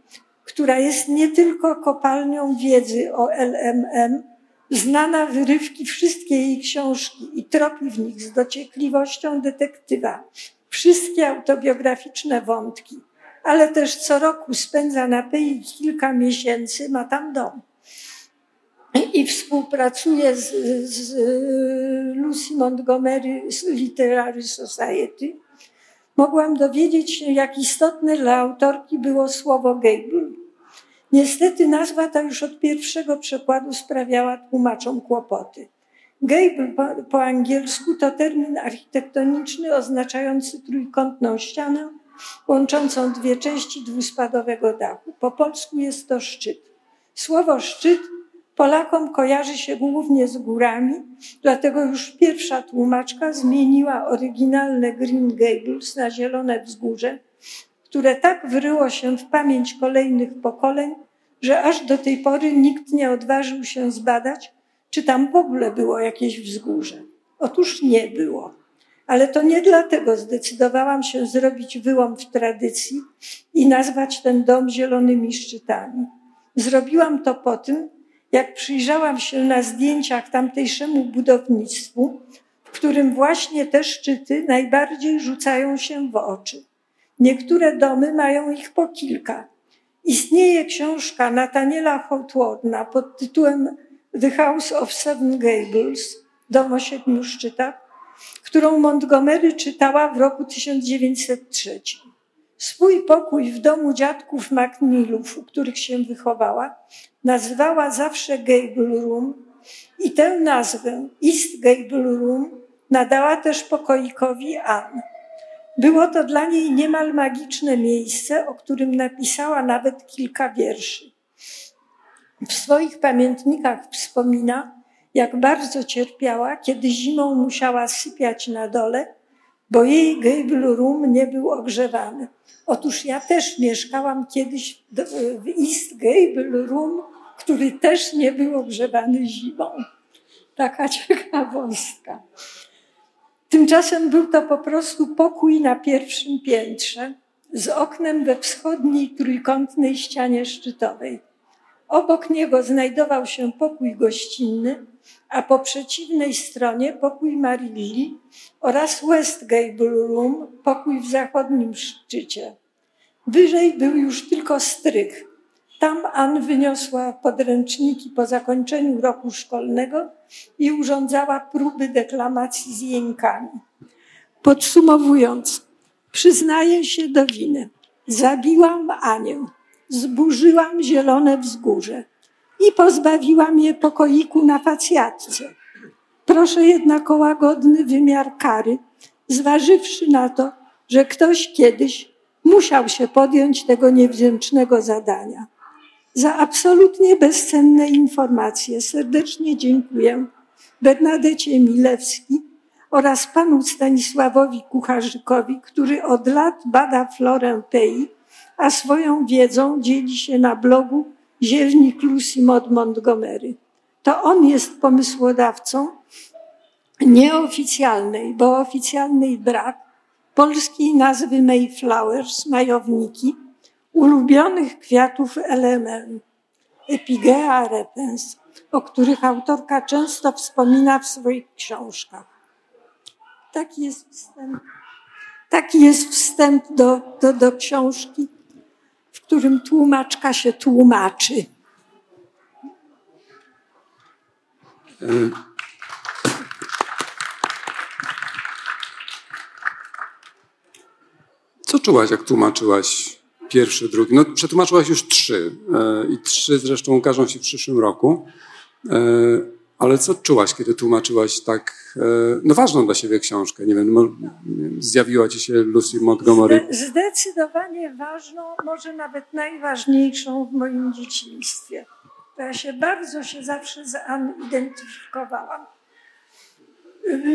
która jest nie tylko kopalnią wiedzy o LMM, znana wyrywki wszystkie jej książki i tropi w nich z dociekliwością detektywa wszystkie autobiograficzne wątki, ale też co roku spędza na Pei kilka miesięcy, ma tam dom. I współpracuje z, z Lucy Montgomery z Literary Society. Mogłam dowiedzieć się, jak istotne dla autorki było słowo Gable. Niestety nazwa ta już od pierwszego przekładu sprawiała tłumaczom kłopoty. Gable po, po angielsku to termin architektoniczny oznaczający trójkątną ścianę łączącą dwie części dwuspadowego dachu. Po polsku jest to szczyt. Słowo szczyt Polakom kojarzy się głównie z górami, dlatego już pierwsza tłumaczka zmieniła oryginalne Green Gables na zielone wzgórze, które tak wryło się w pamięć kolejnych pokoleń, że aż do tej pory nikt nie odważył się zbadać, czy tam w ogóle było jakieś wzgórze. Otóż nie było. Ale to nie dlatego zdecydowałam się zrobić wyłom w tradycji i nazwać ten dom zielonymi szczytami. Zrobiłam to po tym, jak przyjrzałam się na zdjęciach tamtejszemu budownictwu, w którym właśnie te szczyty najbardziej rzucają się w oczy. Niektóre domy mają ich po kilka. Istnieje książka Nathaniela Hawthorna pod tytułem The House of Seven Gables, Dom o siedmiu szczytach, którą Montgomery czytała w roku 1903. Swój pokój w domu dziadków Macmillów, u których się wychowała, nazywała zawsze Gable Room i tę nazwę East Gable Room nadała też pokoikowi Anne. Było to dla niej niemal magiczne miejsce, o którym napisała nawet kilka wierszy. W swoich pamiętnikach wspomina, jak bardzo cierpiała, kiedy zimą musiała sypiać na dole, bo jej Gable Room nie był ogrzewany. Otóż ja też mieszkałam kiedyś w East Gable Room, który też nie był ogrzewany zimą. Taka ciekawostka. Tymczasem był to po prostu pokój na pierwszym piętrze z oknem we wschodniej trójkątnej ścianie szczytowej. Obok niego znajdował się pokój gościnny, a po przeciwnej stronie pokój Marilli oraz West Gable Room, pokój w zachodnim szczycie. Wyżej był już tylko strych. Tam Ann wyniosła podręczniki po zakończeniu roku szkolnego i urządzała próby deklamacji z jękami. Podsumowując, przyznaję się do winy. Zabiłam Anię, zburzyłam zielone wzgórze i pozbawiłam je pokoiku na facjatce. Proszę jednak o łagodny wymiar kary, zważywszy na to, że ktoś kiedyś musiał się podjąć tego niewdzięcznego zadania. Za absolutnie bezcenne informacje serdecznie dziękuję Bernadecie Milewski oraz panu Stanisławowi Kucharzykowi, który od lat bada florę Pei, a swoją wiedzą dzieli się na blogu Zielnik Lucy Mod Montgomery. To on jest pomysłodawcą nieoficjalnej, bo oficjalnej brak, polskiej nazwy Mayflowers, majowniki, ulubionych kwiatów LMM, Epigea repens, o których autorka często wspomina w swoich książkach. Taki jest wstęp, taki jest wstęp do, do, do książki, którym tłumaczka się tłumaczy. Co czułaś, jak tłumaczyłaś pierwszy, drugi? No, przetłumaczyłaś już trzy e, i trzy zresztą ukażą się w przyszłym roku. E, ale co czułaś, kiedy tłumaczyłaś tak e, no, ważną dla siebie książkę? Nie wiem, zjawiła ci się Lucy Montgomery? Zdecydowanie ważną, może nawet najważniejszą w moim dzieciństwie. Ja się bardzo się zawsze z Ann identyfikowałam.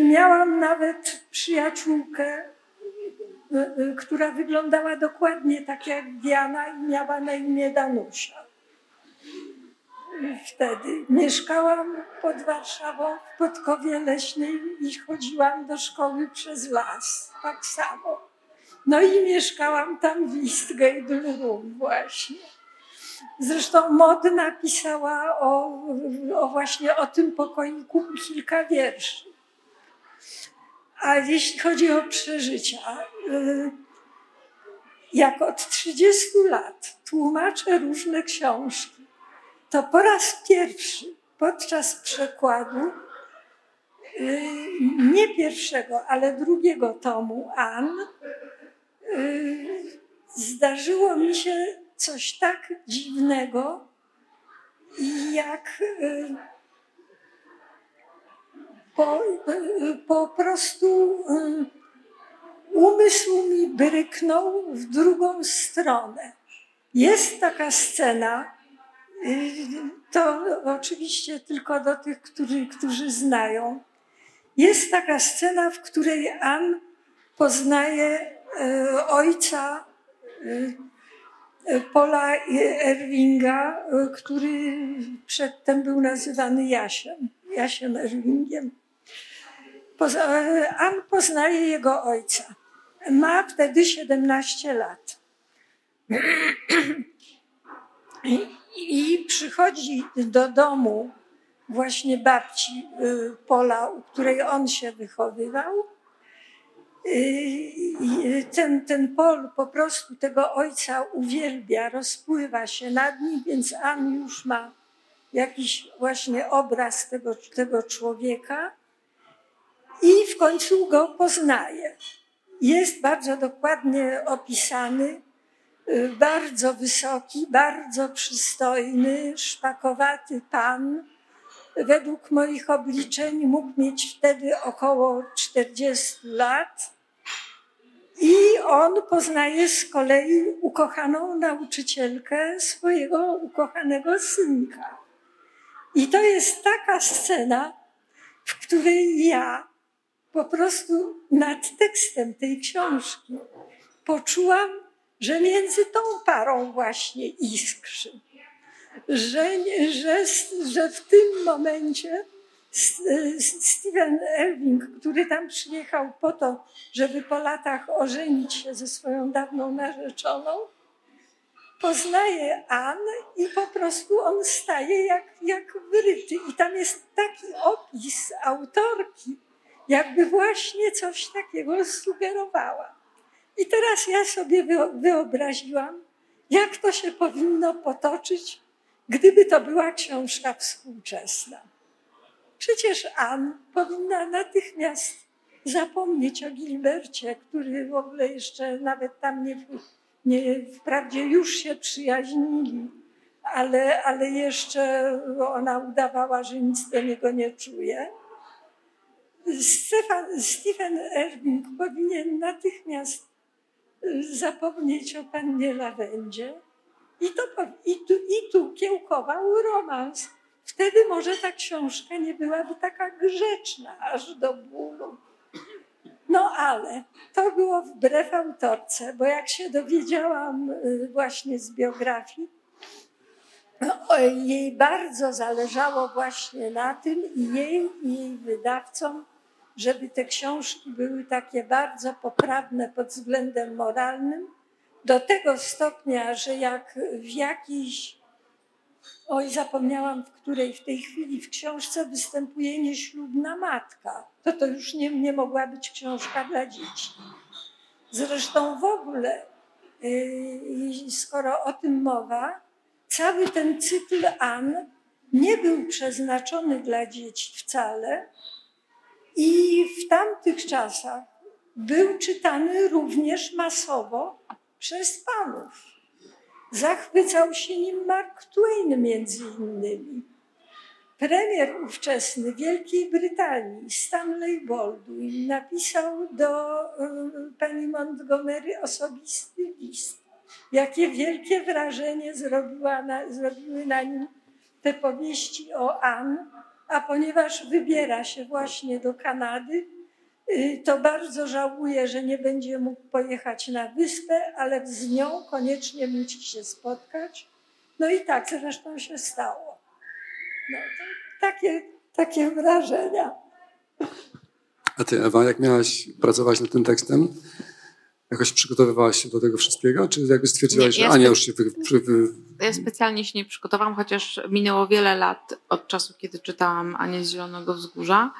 Miałam nawet przyjaciółkę, y, y, która wyglądała dokładnie tak jak Diana i miała na imię Danusia wtedy. Mieszkałam pod Warszawą w Podkowie Leśnej i chodziłam do szkoły przez las, tak samo. No i mieszkałam tam w Eastgate Room właśnie. Zresztą Mod napisała o, o właśnie o tym pokoiku kilka wierszy. A jeśli chodzi o przeżycia, y, jak od 30 lat tłumaczę różne książki, to po raz pierwszy podczas przekładu y, nie pierwszego, ale drugiego tomu Ann y, zdarzyło mi się coś tak dziwnego, jak y, po, po prostu umysł mi bryknął w drugą stronę. Jest taka scena, to oczywiście tylko do tych, którzy, którzy znają. Jest taka scena, w której Ann poznaje e, ojca e, Paula Erwinga, e, który przedtem był nazywany Jasiem, Jasiem Erwingiem. Ann poznaje jego ojca. Ma wtedy 17 lat. I przychodzi do domu właśnie babci y, Pola, u której on się wychowywał. Y, ten, ten Pol po prostu tego ojca uwielbia, rozpływa się nad nim, więc Ann już ma jakiś właśnie obraz tego, tego człowieka i w końcu go poznaje. Jest bardzo dokładnie opisany Y, bardzo wysoki, bardzo przystojny, szpakowaty pan. Według moich obliczeń mógł mieć wtedy około 40 lat. I on poznaje z kolei ukochaną nauczycielkę swojego ukochanego synka. I to jest taka scena, w której ja po prostu nad tekstem tej książki poczułam że między tą parą właśnie iskrzy. Że, że, że w tym momencie Steven Elving, który tam przyjechał po to, żeby po latach ożenić się ze swoją dawną narzeczoną, poznaje Ann i po prostu on staje jak, jak wyryty. I tam jest taki opis autorki, jakby właśnie coś takiego sugerowała. I teraz ja sobie wyobraziłam, jak to się powinno potoczyć, gdyby to była książka współczesna. Przecież Ann powinna natychmiast zapomnieć o Gilbercie, który w ogóle jeszcze nawet tam nie, nie wprawdzie już się przyjaźnili, ale, ale jeszcze ona udawała, że nic do niego nie czuje. Stefan, Stephen Irving powinien natychmiast zapomnieć o pannie Lawendzie i, to, i, tu, i tu kiełkował romans. Wtedy może ta książka nie byłaby taka grzeczna aż do bólu. No ale to było wbrew autorce, bo jak się dowiedziałam y, właśnie z biografii, no, jej bardzo zależało właśnie na tym i jej, i jej wydawcom, żeby te książki były takie bardzo poprawne pod względem moralnym, do tego stopnia, że jak w jakiejś, oj zapomniałam w której w tej chwili w książce występuje nieślubna matka, to to już nie, nie mogła być książka dla dzieci. Zresztą w ogóle, yy, skoro o tym mowa, cały ten cykl An nie był przeznaczony dla dzieci wcale, i w tamtych czasach był czytany również masowo przez panów. Zachwycał się nim Mark Twain między innymi. Premier ówczesny Wielkiej Brytanii, Stanley Baldwin, napisał do y, pani Montgomery osobisty list. Jakie wielkie wrażenie zrobiła na, zrobiły na nim te powieści o Anne, a ponieważ wybiera się właśnie do Kanady, y, to bardzo żałuję, że nie będzie mógł pojechać na wyspę, ale z nią koniecznie musi się spotkać. No i tak zresztą się stało. No, takie, takie wrażenia. A ty, Ewa, jak miałaś pracować nad tym tekstem, jakoś przygotowywałaś się do tego wszystkiego, czy jakby stwierdziłaś, nie, ja że Ania już się wy, wy, wy... Ja specjalnie się nie przygotowałam, chociaż minęło wiele lat od czasu, kiedy czytałam Anię z Zielonego Wzgórza.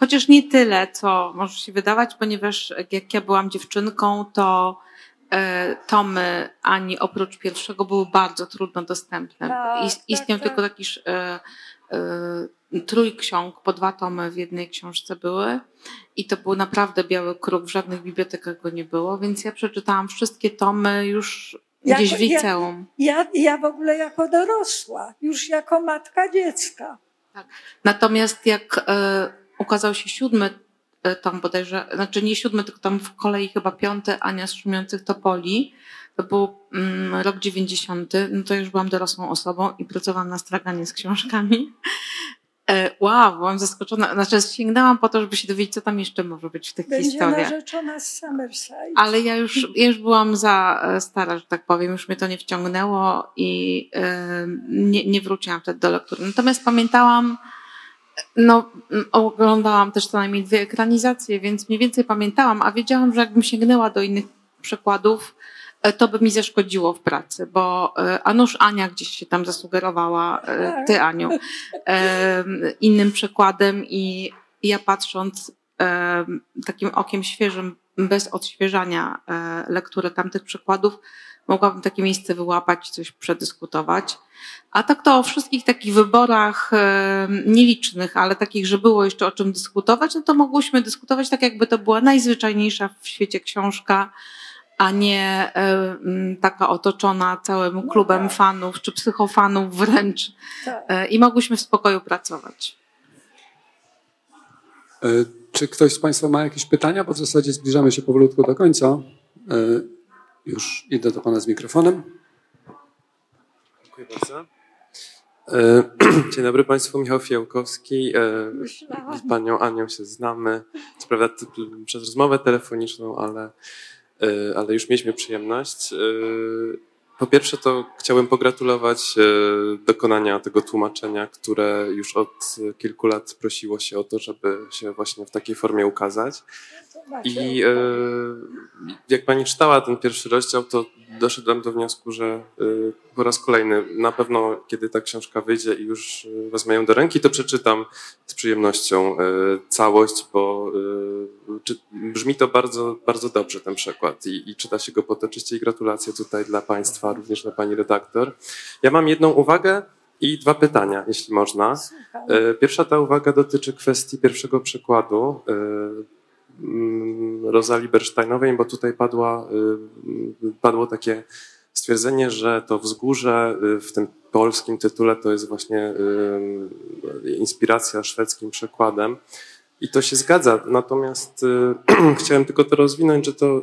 Chociaż nie tyle, co może się wydawać, ponieważ jak ja byłam dziewczynką, to e, tomy Ani oprócz pierwszego były bardzo trudno dostępne. Tak, Istniał tak, tylko tak. taki e, trójksiąg, po dwa tomy w jednej książce były i to był naprawdę biały kruk, w żadnych bibliotekach go nie było, więc ja przeczytałam wszystkie tomy już jako, gdzieś w liceum. Ja, ja, ja w ogóle jako dorosła, już jako matka dziecka. Tak. Natomiast jak e, ukazał się siódmy e, tom bodajże, znaczy nie siódmy, tylko tam w kolei chyba piąty Ania z Szumiących Topoli, to był mm, rok 90, no to już byłam dorosłą osobą i pracowałam na straganie z książkami. E, wow, byłam zaskoczona. Znaczy sięgnęłam po to, żeby się dowiedzieć, co tam jeszcze może być w tych Będzie historiach. Narzeczona z Summerside. Ale ja już, ja już byłam za e, stara, że tak powiem. Już mnie to nie wciągnęło i yy, nie, nie wróciłam wtedy do lektury. Natomiast pamiętałam, no oglądałam też co najmniej dwie ekranizacje, więc mniej więcej pamiętałam, a wiedziałam, że jakbym sięgnęła do innych przykładów, to by mi zaszkodziło w pracy, bo e, a nuż Ania gdzieś się tam zasugerowała, e, ty Aniu, innym przykładem i ja patrząc takim okiem świeżym, bez odświeżania lektury tamtych przykładów, mogłabym takie miejsce wyłapać, coś przedyskutować. A tak to o wszystkich takich wyborach nielicznych, ale takich, że było jeszcze o czym dyskutować, no to mogłyśmy dyskutować tak, jakby to była najzwyczajniejsza w świecie książka, a nie e, taka otoczona całym no klubem tak. fanów czy psychofanów wręcz. Tak. E, I mogłyśmy w spokoju pracować. E, czy ktoś z Państwa ma jakieś pytania? Bo w zasadzie zbliżamy się powolutku do końca. Już idę do Pana z mikrofonem. Dziękuję bardzo. Dzień dobry Państwu, Michał Fijałkowski. Z Panią Anią się znamy. Co prawda przez rozmowę telefoniczną, ale ale już mieliśmy przyjemność. E, Po pierwsze, to chciałbym pogratulować e, dokonania tego tłumaczenia, które już od kilku lat prosiło się o to, żeby się właśnie w takiej formie ukazać. I e, jak pani czytała ten pierwszy rozdział, to doszedłem do wniosku, że e, po raz kolejny, na pewno kiedy ta książka wyjdzie i już wezmę ją do ręki, to przeczytam z przyjemnością całość, bo brzmi to bardzo, bardzo dobrze ten przekład i, i czyta się go potoczyście i gratulacje tutaj dla państwa, również dla pani redaktor. Ja mam jedną uwagę i dwa pytania, jeśli można. Pierwsza ta uwaga dotyczy kwestii pierwszego przykładu Mm, Rozali Bersteinowej, bo tutaj padła, y, padło takie stwierdzenie, że to wzgórze y, w tym polskim tytule to jest właśnie y, inspiracja szwedzkim przekładem. I to się zgadza, natomiast chciałem tylko to rozwinąć, że, to,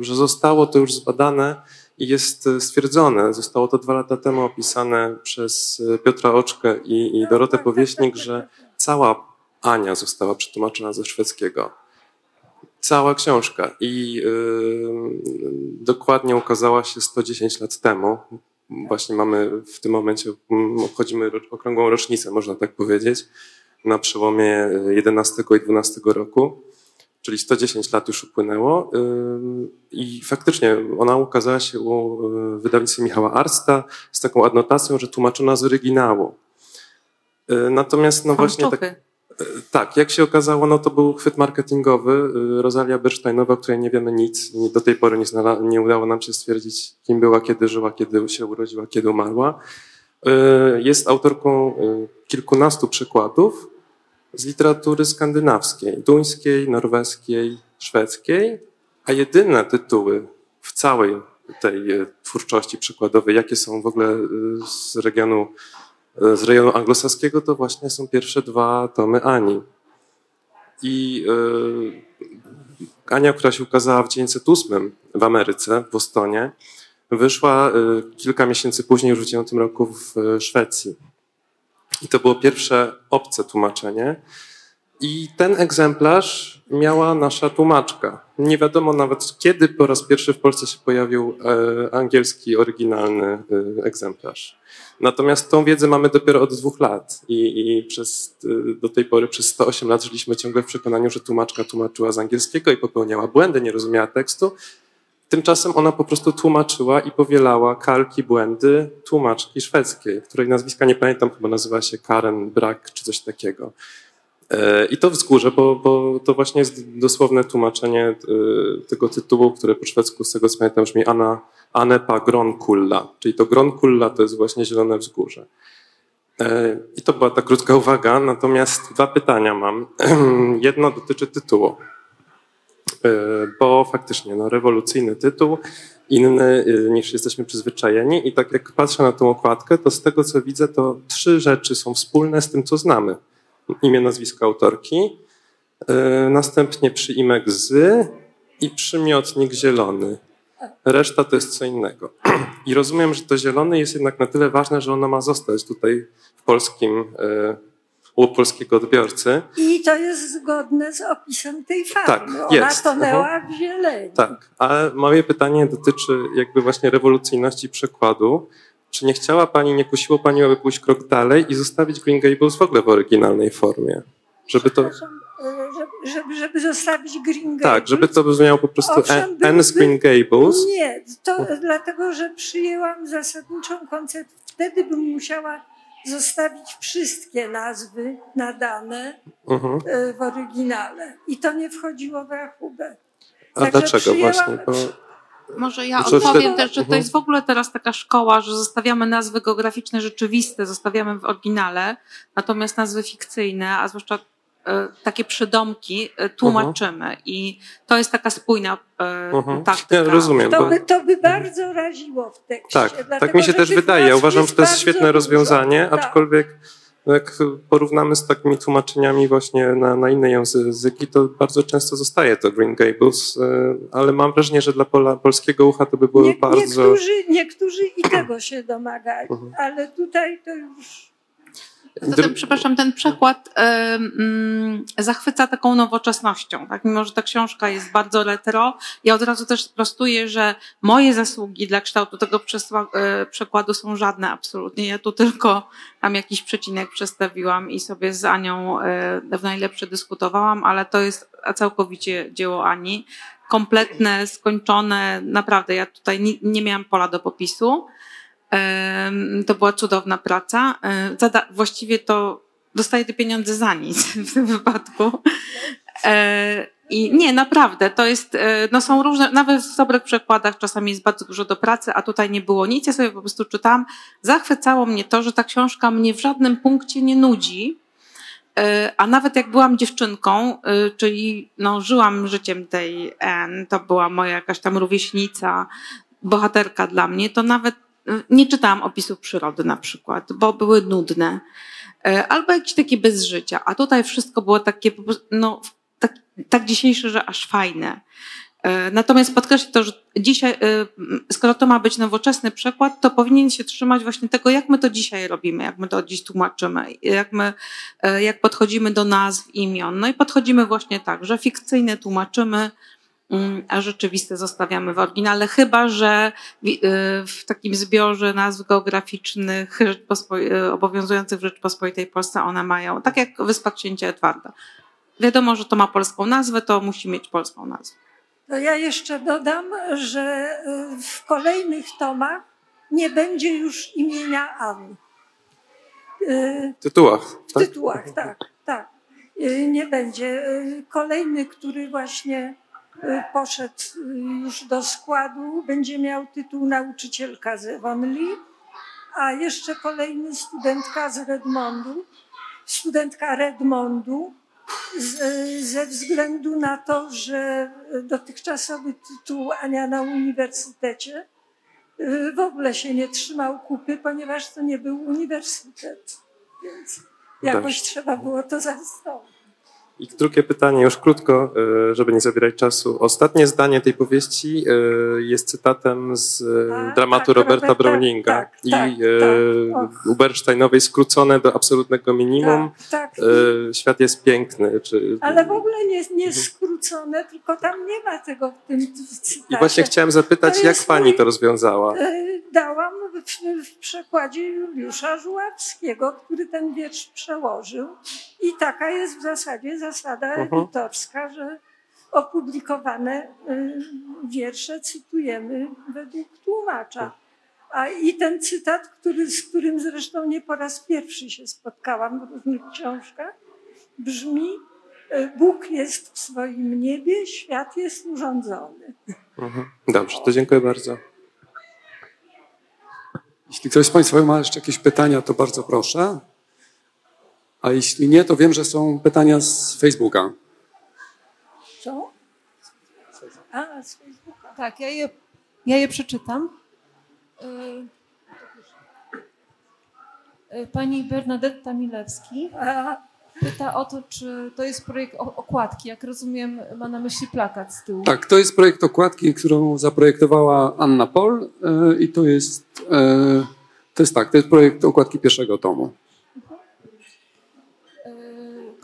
że zostało to już zbadane i jest stwierdzone, zostało to dwa lata temu opisane przez Piotra Oczkę i, i Dorotę Powieśnik, że cała Ania została przetłumaczona ze szwedzkiego cała książka i yy, dokładnie ukazała się 110 lat temu. Właśnie mamy w tym momencie, mm, obchodzimy okrągłą rocznicę, można tak powiedzieć, na przełomie 11 i 12 roku, czyli 110 lat już upłynęło yy, i faktycznie ona ukazała się u wydawnictwa Michała Arsta z taką adnotacją, że tłumaczona z oryginału. Yy, natomiast no właśnie tak, tak, jak się okazało, no to był chwyt marketingowy. Rosalia Bersteinowa, o której nie wiemy nic. Do tej pory nie, znala, nie udało nam się stwierdzić, kim była, kiedy żyła, kiedy się urodziła, kiedy umarła. Y, jest autorką y, kilkunastu przykładów z literatury skandynawskiej, duńskiej, norweskiej, szwedzkiej, a jedyne tytuły w całej tej y, twórczości przykładowej, jakie są w ogóle z regionu z rejonu anglosaskiego, to właśnie są pierwsze dwa tomy Ani. I yy, Ania, która się ukazała w 1908 w Ameryce, w Bostonie, wyszła yy, kilka miesięcy później, już w 19 roku w yy, Szwecji. I to było pierwsze obce tłumaczenie. I ten egzemplarz miała nasza tłumaczka. Nie wiadomo nawet kiedy po raz pierwszy w Polsce się pojawił e, angielski, oryginalny e, egzemplarz. Natomiast tą wiedzę mamy dopiero od dwóch lat i, i przez, e, do tej pory przez 108 lat żyliśmy ciągle w przekonaniu, że tłumaczka tłumaczyła z angielskiego i popełniała błędy, nie rozumiała tekstu. Tymczasem ona po prostu tłumaczyła i powielała kalki, błędy tłumaczki szwedzkiej, której nazwiska nie pamiętam, chyba nazywa się Karen Brack czy coś takiego. E, I to wzgórze, bo, bo to właśnie jest dosłowne tłumaczenie e, tego tytułu, które po szwedzku z tego co pamiętam brzmi Anna, Anepa Gronkulla, czyli to Gronkulla to jest właśnie zielone wzgórze. E, I to była ta krótka uwaga, natomiast dwa pytania mam. Jedno dotyczy tytułu, bo faktycznie no, rewolucyjny tytuł, inny niż jesteśmy przyzwyczajeni i tak jak patrzę na tą okładkę, to z tego co widzę, to trzy rzeczy są wspólne z tym, co znamy imię, nazwisko autorki, e, następnie przyimek z i przymiotnik zielony. Reszta to jest co innego. I rozumiem, że to zielony jest jednak na tyle ważne, że ono ma zostać tutaj w polskim, e, u polskiego odbiorcy. I to jest zgodne z opisem tej farmy. Tak, Ona jest. tonęła mhm. w zieleni. Tak, ale moje pytanie dotyczy jakby właśnie rewolucyjności przekładu. Czy nie chciała Pani, nie kusiło Pani, aby pójść krok dalej i zostawić Green Gables w ogóle w oryginalnej formie? Żeby to... E, żeby, żeby zostawić Green Gables? Tak, żeby to brzmiało po prostu N z Green Gables. Nie, to dlatego, że przyjęłam zasadniczą koncepcję. Wtedy bym musiała zostawić wszystkie nazwy nadane uh-huh. w oryginale. I to nie wchodziło w rachubę. A Także dlaczego właśnie? Bo... Może ja odpowiem też, że to jest w ogóle teraz taka szkoła, że zostawiamy nazwy geograficzne rzeczywiste, zostawiamy w oryginale, natomiast nazwy fikcyjne, a zwłaszcza e, takie przydomki e, tłumaczymy uh-huh. i to jest taka spójna uh-huh. taktyka. Ja rozumiem. To by, to by bardzo raziło w tekście. Tak, dlatego, tak mi się też wydaje. Ja uważam, że to jest świetne rozwiązanie, tak. Aczkolwiek jak porównamy z takimi tłumaczeniami właśnie na, na inne języki, to bardzo często zostaje to Green Gables, e, ale mam wrażenie, że dla pola, polskiego ucha to by było Nie, bardzo... Niektórzy, niektórzy i tego się domagali, mhm. ale tutaj to już... Zatem, przepraszam, ten przekład um, zachwyca taką nowoczesnością. Tak? Mimo, że ta książka jest bardzo retro, ja od razu też sprostuję, że moje zasługi dla kształtu tego e, przekładu są żadne absolutnie. Ja tu tylko tam jakiś przecinek przestawiłam i sobie z Anią e, w najlepsze dyskutowałam, ale to jest całkowicie dzieło Ani. Kompletne, skończone, naprawdę. Ja tutaj nie, nie miałam pola do popisu. To była cudowna praca. Właściwie to dostaję te pieniądze za nic w tym wypadku. E, I nie, naprawdę, to jest, e, no są różne, nawet w dobrych przekładach czasami jest bardzo dużo do pracy, a tutaj nie było nic. Ja sobie po prostu czytam. Zachwycało mnie to, że ta książka mnie w żadnym punkcie nie nudzi. E, a nawet jak byłam dziewczynką, czyli no, żyłam życiem tej N, to była moja jakaś tam rówieśnica, bohaterka dla mnie, to nawet nie czytałam opisów przyrody na przykład, bo były nudne. E, albo jakieś takie bez życia. A tutaj wszystko było takie, no, tak, tak dzisiejsze, że aż fajne. E, natomiast podkreślę to, że dzisiaj, e, skoro to ma być nowoczesny przekład, to powinien się trzymać właśnie tego, jak my to dzisiaj robimy, jak my to dziś tłumaczymy, jak my, jak podchodzimy do nazw, imion. No i podchodzimy właśnie tak, że fikcyjne tłumaczymy, a rzeczywiste zostawiamy w oryginale, chyba że y, w takim zbiorze nazw geograficznych y, obowiązujących w Rzeczpospolitej Polsce one mają, tak jak Wyspa Księcia Edwarda. Wiadomo, że to ma polską nazwę, to musi mieć polską nazwę. To ja jeszcze dodam, że y, w kolejnych tomach nie będzie już imienia Anny. W tytułach. Tak? W tytułach, tak, tak. Nie będzie. Kolejny, który właśnie poszedł już do składu, będzie miał tytuł nauczycielka z Ewonli, a jeszcze kolejny studentka z Redmondu, studentka Redmondu, z, ze względu na to, że dotychczasowy tytuł Ania na uniwersytecie y, w ogóle się nie trzymał kupy, ponieważ to nie był uniwersytet, więc jakoś trzeba było to zastąpić. I drugie pytanie, już krótko, e, żeby nie zabierać czasu. Ostatnie zdanie tej powieści e, jest cytatem z e, tak, dramatu tak, Roberta Roberta, Browninga tak, i tak, tak. Ubersteinowej skrócone do absolutnego minimum. Tak, tak. Świat jest piękny. Czy... Ale w ogóle nie, nie skrócone, tylko tam nie ma tego w tym cytacie. I właśnie chciałem zapytać, jak pani to rozwiązała? Dałam w, w przekładzie Juliusza Żuławskiego, który ten wiersz przełożył. I taka jest w zasadzie zasada edytorska, że opublikowane y, wiersze cytujemy według tłumacza. A i ten cytat, który, z którym zresztą nie po raz pierwszy się spotkałam w różnych książkach, brzmi: y, Bóg jest w swoim niebie, świat jest urządzony. Mhm. Dobrze, to dziękuję bardzo. Jeśli ktoś z Państwa ma jeszcze jakieś pytania, to bardzo proszę. A jeśli nie, to wiem, że są pytania z Facebooka. Co? A, z Facebooka. Tak, ja je, ja je przeczytam. Y, y, pani Bernadetta Milewski pyta o to, czy to jest projekt okładki. Jak rozumiem, ma na myśli plakat z tyłu. Tak, to jest projekt okładki, którą zaprojektowała Anna Pol y, i to jest, to jest tak, to jest projekt okładki pierwszego tomu.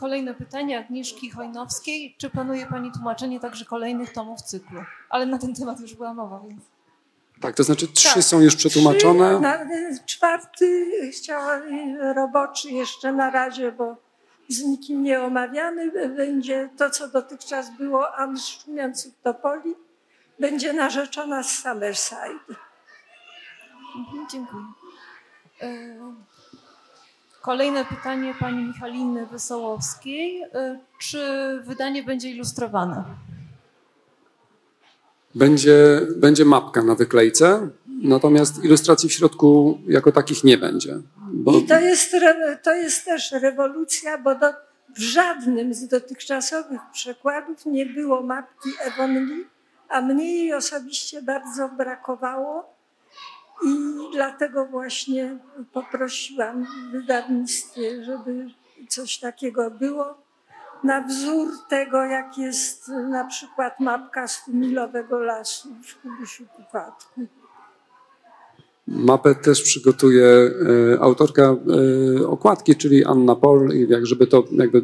Kolejne pytanie Agnieszki Chojnowskiej. Czy planuje Pani tłumaczenie także kolejnych tomów cyklu? Ale na ten temat już była mowa, więc... Tak, to znaczy trzy tak, są już przetłumaczone. Trzy, na, czwarty chciała roboczy jeszcze na razie, bo z nikim nie omawiany. Będzie to, co dotychczas było Ann Szumiących Topoli. Będzie narzeczona z Summerside. Mhm, dziękuję. Y Kolejne pytanie pani Michaliny Wesołowskiej. Y, czy wydanie będzie ilustrowane? Będzie, będzie mapka na wyklejce, natomiast ilustracji w środku jako takich nie będzie. Bo... I to jest, to jest też rewolucja, bo do, w żadnym z dotychczasowych przekładów nie było mapki Ewonli, a mnie jej osobiście bardzo brakowało i dlatego właśnie poprosiłam w wydawnictwie, żeby coś takiego było. Na wzór tego, jak jest na przykład mapka stumilowego lasu w Kubusiu Pupatku. Mapę też przygotuje e, autorka e, okładki, czyli Anna Pol, żeby to jakby,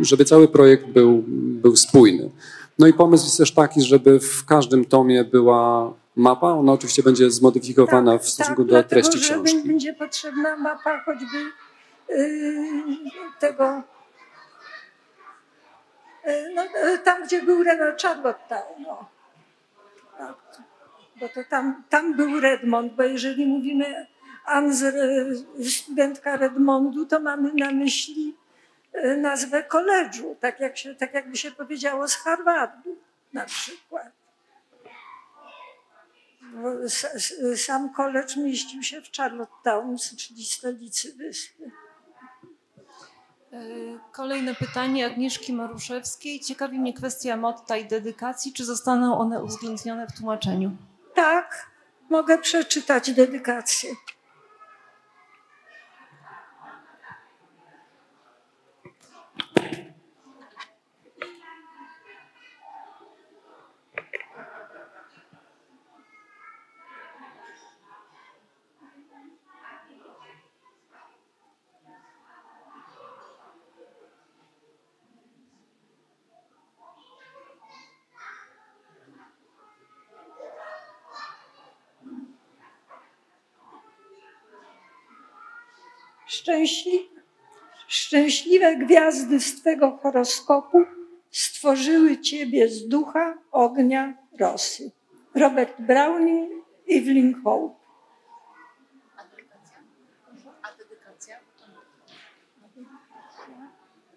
żeby cały projekt był, był spójny. No i pomysł jest też taki, żeby w każdym tomie była mapa. Ona oczywiście będzie zmodyfikowana tak, w stosunku tak, do treści dlatego, książki. Że będzie potrzebna mapa choćby yy, tego yy, no, yy, tam, gdzie był Renault Charlotte no. Tak. Bo to tam, tam był Redmond, bo jeżeli mówimy Anz, studentka Redmondu, to mamy na myśli nazwę koledżu, tak, jak się, tak jakby się powiedziało z Harvardu na przykład. Sam college mieścił się w Charlottetown, czyli stolicy wyspy. E, kolejne pytanie Agnieszki Maruszewskiej. Ciekawi mnie kwestia motta i dedykacji. Czy zostaną one uwzględnione w tłumaczeniu? Tak, mogę przeczytać dedykację. Szczęśli, szczęśliwe gwiazdy z Twego horoskopu stworzyły Ciebie z ducha, ognia, rosy. Robert Browning, Evelyn Hope. A dedykacja?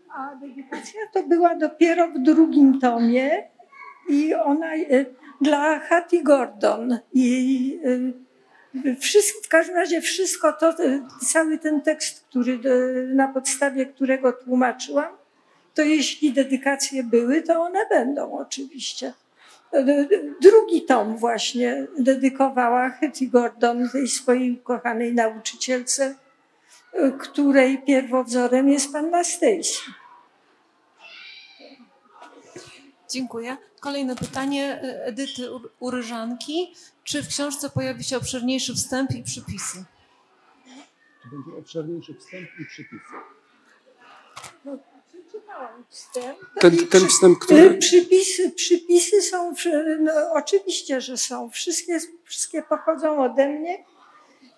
A dedykacja to była dopiero w drugim tomie i ona e, dla Hattie Gordon. Jej wszystko, w każdym razie wszystko to, cały ten tekst, który, na podstawie którego tłumaczyłam, to jeśli dedykacje były, to one będą oczywiście. Drugi tom właśnie dedykowała Hetty Gordon tej swojej ukochanej nauczycielce, której pierwowzorem jest panna Stacy. Dziękuję. Kolejne pytanie Edyty Uryżanki. Czy w książce pojawi się obszerniejszy wstęp i przypisy? Czy będzie obszerniejszy wstęp i przypisy? No, przeczytałam wstęp. Ten, ten wstęp, który... Y, przypisy, przypisy są, no, oczywiście, że są. Wszystkie, wszystkie pochodzą ode mnie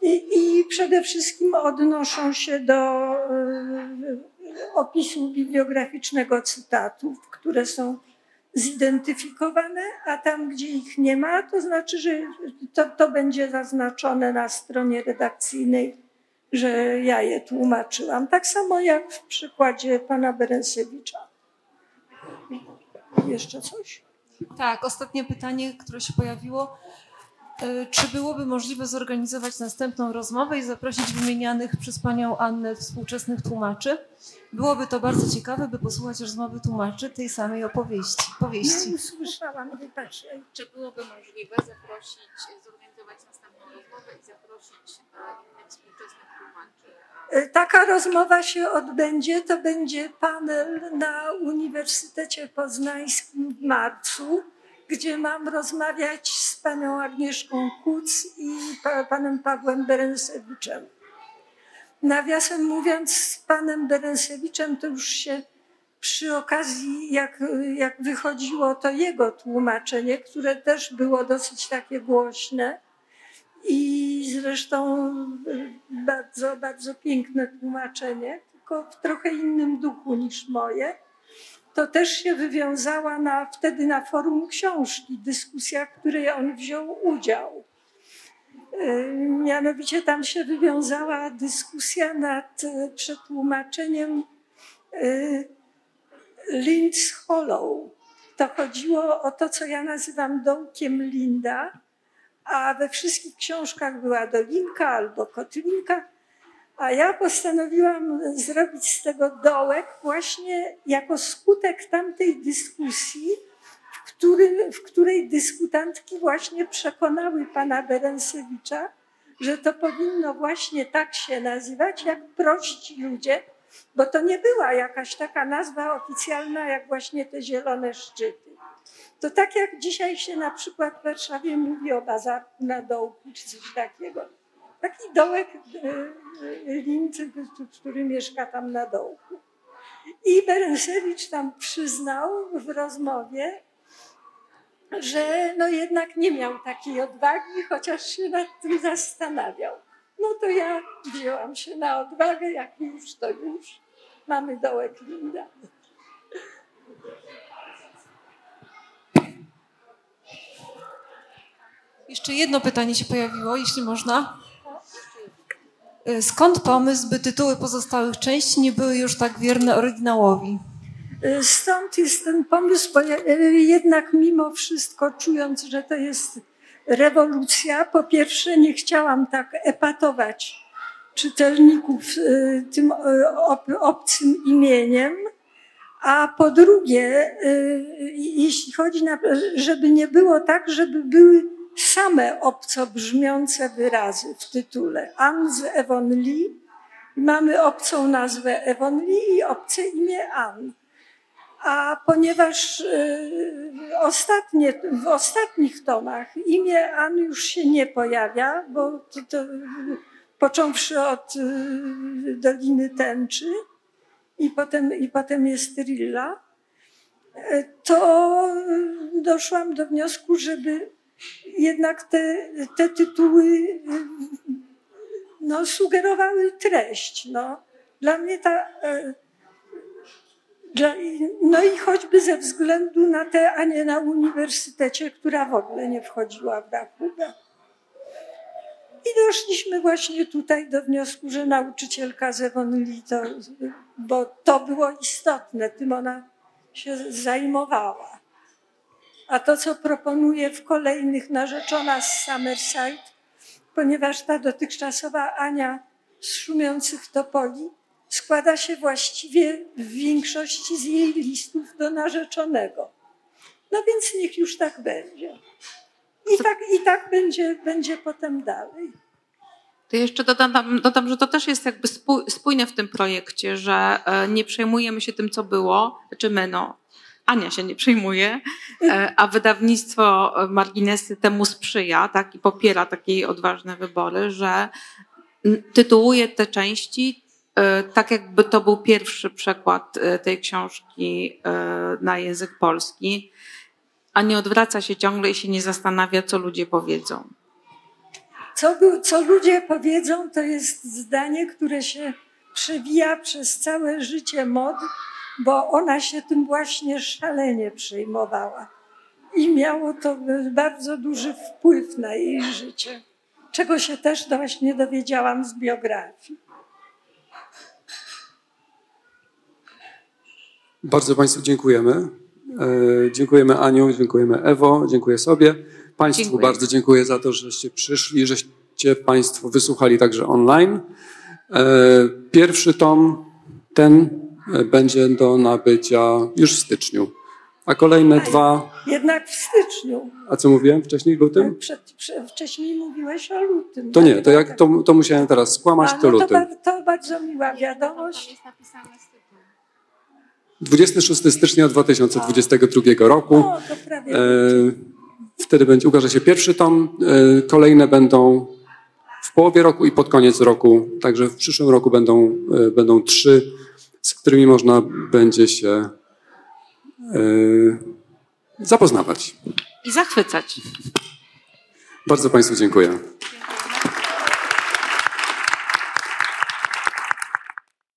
i, i przede wszystkim odnoszą się do y, opisu bibliograficznego cytatów, które są zidentyfikowane, a tam, gdzie ich nie ma, to znaczy, że to, to będzie zaznaczone na stronie redakcyjnej, że ja je tłumaczyłam. Tak samo jak w przykładzie pana Berensewicza. Jeszcze coś? Tak, ostatnie pytanie, które się pojawiło. E, czy byłoby możliwe zorganizować następną rozmowę i zaprosić wymienianych przez panią Annę współczesnych tłumaczy? Byłoby to bardzo ciekawe, by posłuchać rozmowy tłumaczy tej samej opowieści. Powieści. Nie usłyszałam, nie patrzę. Czy byłoby możliwe zaprosić, zorganizować następną rozmowę i zaprosić innych współczesnych tłumaczy? E, taka rozmowa się odbędzie. To będzie panel na Uniwersytecie Poznańskim w marcu gdzie mam rozmawiać z panią Agnieszką Kuc i panem Pawłem Berensewiczem. Nawiasem mówiąc, z panem Berensewiczem to już się przy okazji, jak, jak wychodziło to jego tłumaczenie, które też było dosyć takie głośne i zresztą bardzo, bardzo piękne tłumaczenie, tylko w trochę innym duchu niż moje to też się wywiązała na, wtedy na forum książki, dyskusja, w której on wziął udział. E, mianowicie tam się wywiązała dyskusja nad e, przetłumaczeniem e, Lind's Hollow. To chodziło o to, co ja nazywam dołkiem Linda, a we wszystkich książkach była dolinka albo kotlinka a ja postanowiłam zrobić z tego dołek właśnie jako skutek tamtej dyskusji, w, który, w której dyskutantki właśnie przekonały pana Berensewicza, że to powinno właśnie tak się nazywać, jak prości ludzie, bo to nie była jakaś taka nazwa oficjalna, jak właśnie te zielone szczyty. To tak jak dzisiaj się na przykład w Warszawie mówi o bazarku na dołku, czy coś takiego Taki dołek Lincy, który mieszka tam na dołku. I Berensewicz tam przyznał w rozmowie, że no jednak nie miał takiej odwagi, chociaż się nad tym zastanawiał. No to ja wzięłam się na odwagę, jak już to już. Mamy dołek Linda. Jeszcze jedno pytanie się pojawiło, jeśli można. Y, skąd pomysł, by tytuły pozostałych części nie były już tak wierne oryginałowi? Y, stąd jest ten pomysł, bo y, jednak mimo wszystko, czując, że to jest rewolucja, po pierwsze nie chciałam tak epatować czytelników tym obcym imieniem, a po drugie, jeśli chodzi na, żeby nie było tak, żeby były same obco brzmiące wyrazy w tytule. Ann z Evon Lee. Mamy obcą nazwę Evon Lee i obce imię Ann. A ponieważ y, ostatnie, w ostatnich tomach imię Ann już się nie pojawia, bo to, to, począwszy od y, Doliny Tęczy i potem, i potem jest Rilla, y, to doszłam do wniosku, żeby jednak te, te tytuły no, sugerowały treść. No. Dla mnie ta. E, no i choćby ze względu na tę Anię na uniwersytecie, która w ogóle nie wchodziła w rachubę. I doszliśmy właśnie tutaj do wniosku, że nauczycielka z Ewonli to, bo to było istotne, tym ona się zajmowała. A to, co proponuje w kolejnych narzeczona z Summerside, ponieważ ta dotychczasowa Ania z szumiących topoli składa się właściwie w większości z jej listów do narzeczonego. No więc niech już tak będzie. I tak, i tak będzie, będzie potem dalej. To jeszcze dodam, dodam, że to też jest jakby spójne w tym projekcie, że e, nie przejmujemy się tym, co było, czy my, no, Ania się nie przejmuje, e, a wydawnictwo Marginesy temu sprzyja tak, i popiera takie odważne wybory, że tytułuje te części e, tak, jakby to był pierwszy przekład e, tej książki na język polski, a nie odwraca się ciągle i się nie zastanawia, co ludzie powiedzą. Co, co ludzie powiedzą, to jest zdanie, które się przewija przez całe życie mod bo ona się tym właśnie szalenie przejmowała. I miało to bardzo duży wpływ na jej życie, czego się też właśnie dowiedziałam z biografii. Bardzo Państwu dziękujemy. E, dziękujemy Aniu, dziękujemy Ewo, dziękuję sobie. Państwu dziękuję. bardzo dziękuję za to, żeście przyszli, żeście Państwo wysłuchali także online. E, pierwszy tom, ten będzie do nabycia już w styczniu. A kolejne dwa. Jednak w styczniu. A co mówiłem wcześniej, lutym? Przed, przed, wcześniej mówiłeś o lutym. To nie, to, jak, to, to musiałem teraz skłamać, A, no to lutym. To, to bardzo miła wiadomość. 26 stycznia 2022 roku. O, to prawie e, wtedy będzie, ukaże się pierwszy tom. E, kolejne będą w połowie roku i pod koniec roku. Także w przyszłym roku będą, e, będą trzy z którymi można będzie się yy, zapoznawać. I zachwycać. Bardzo Państwu dziękuję.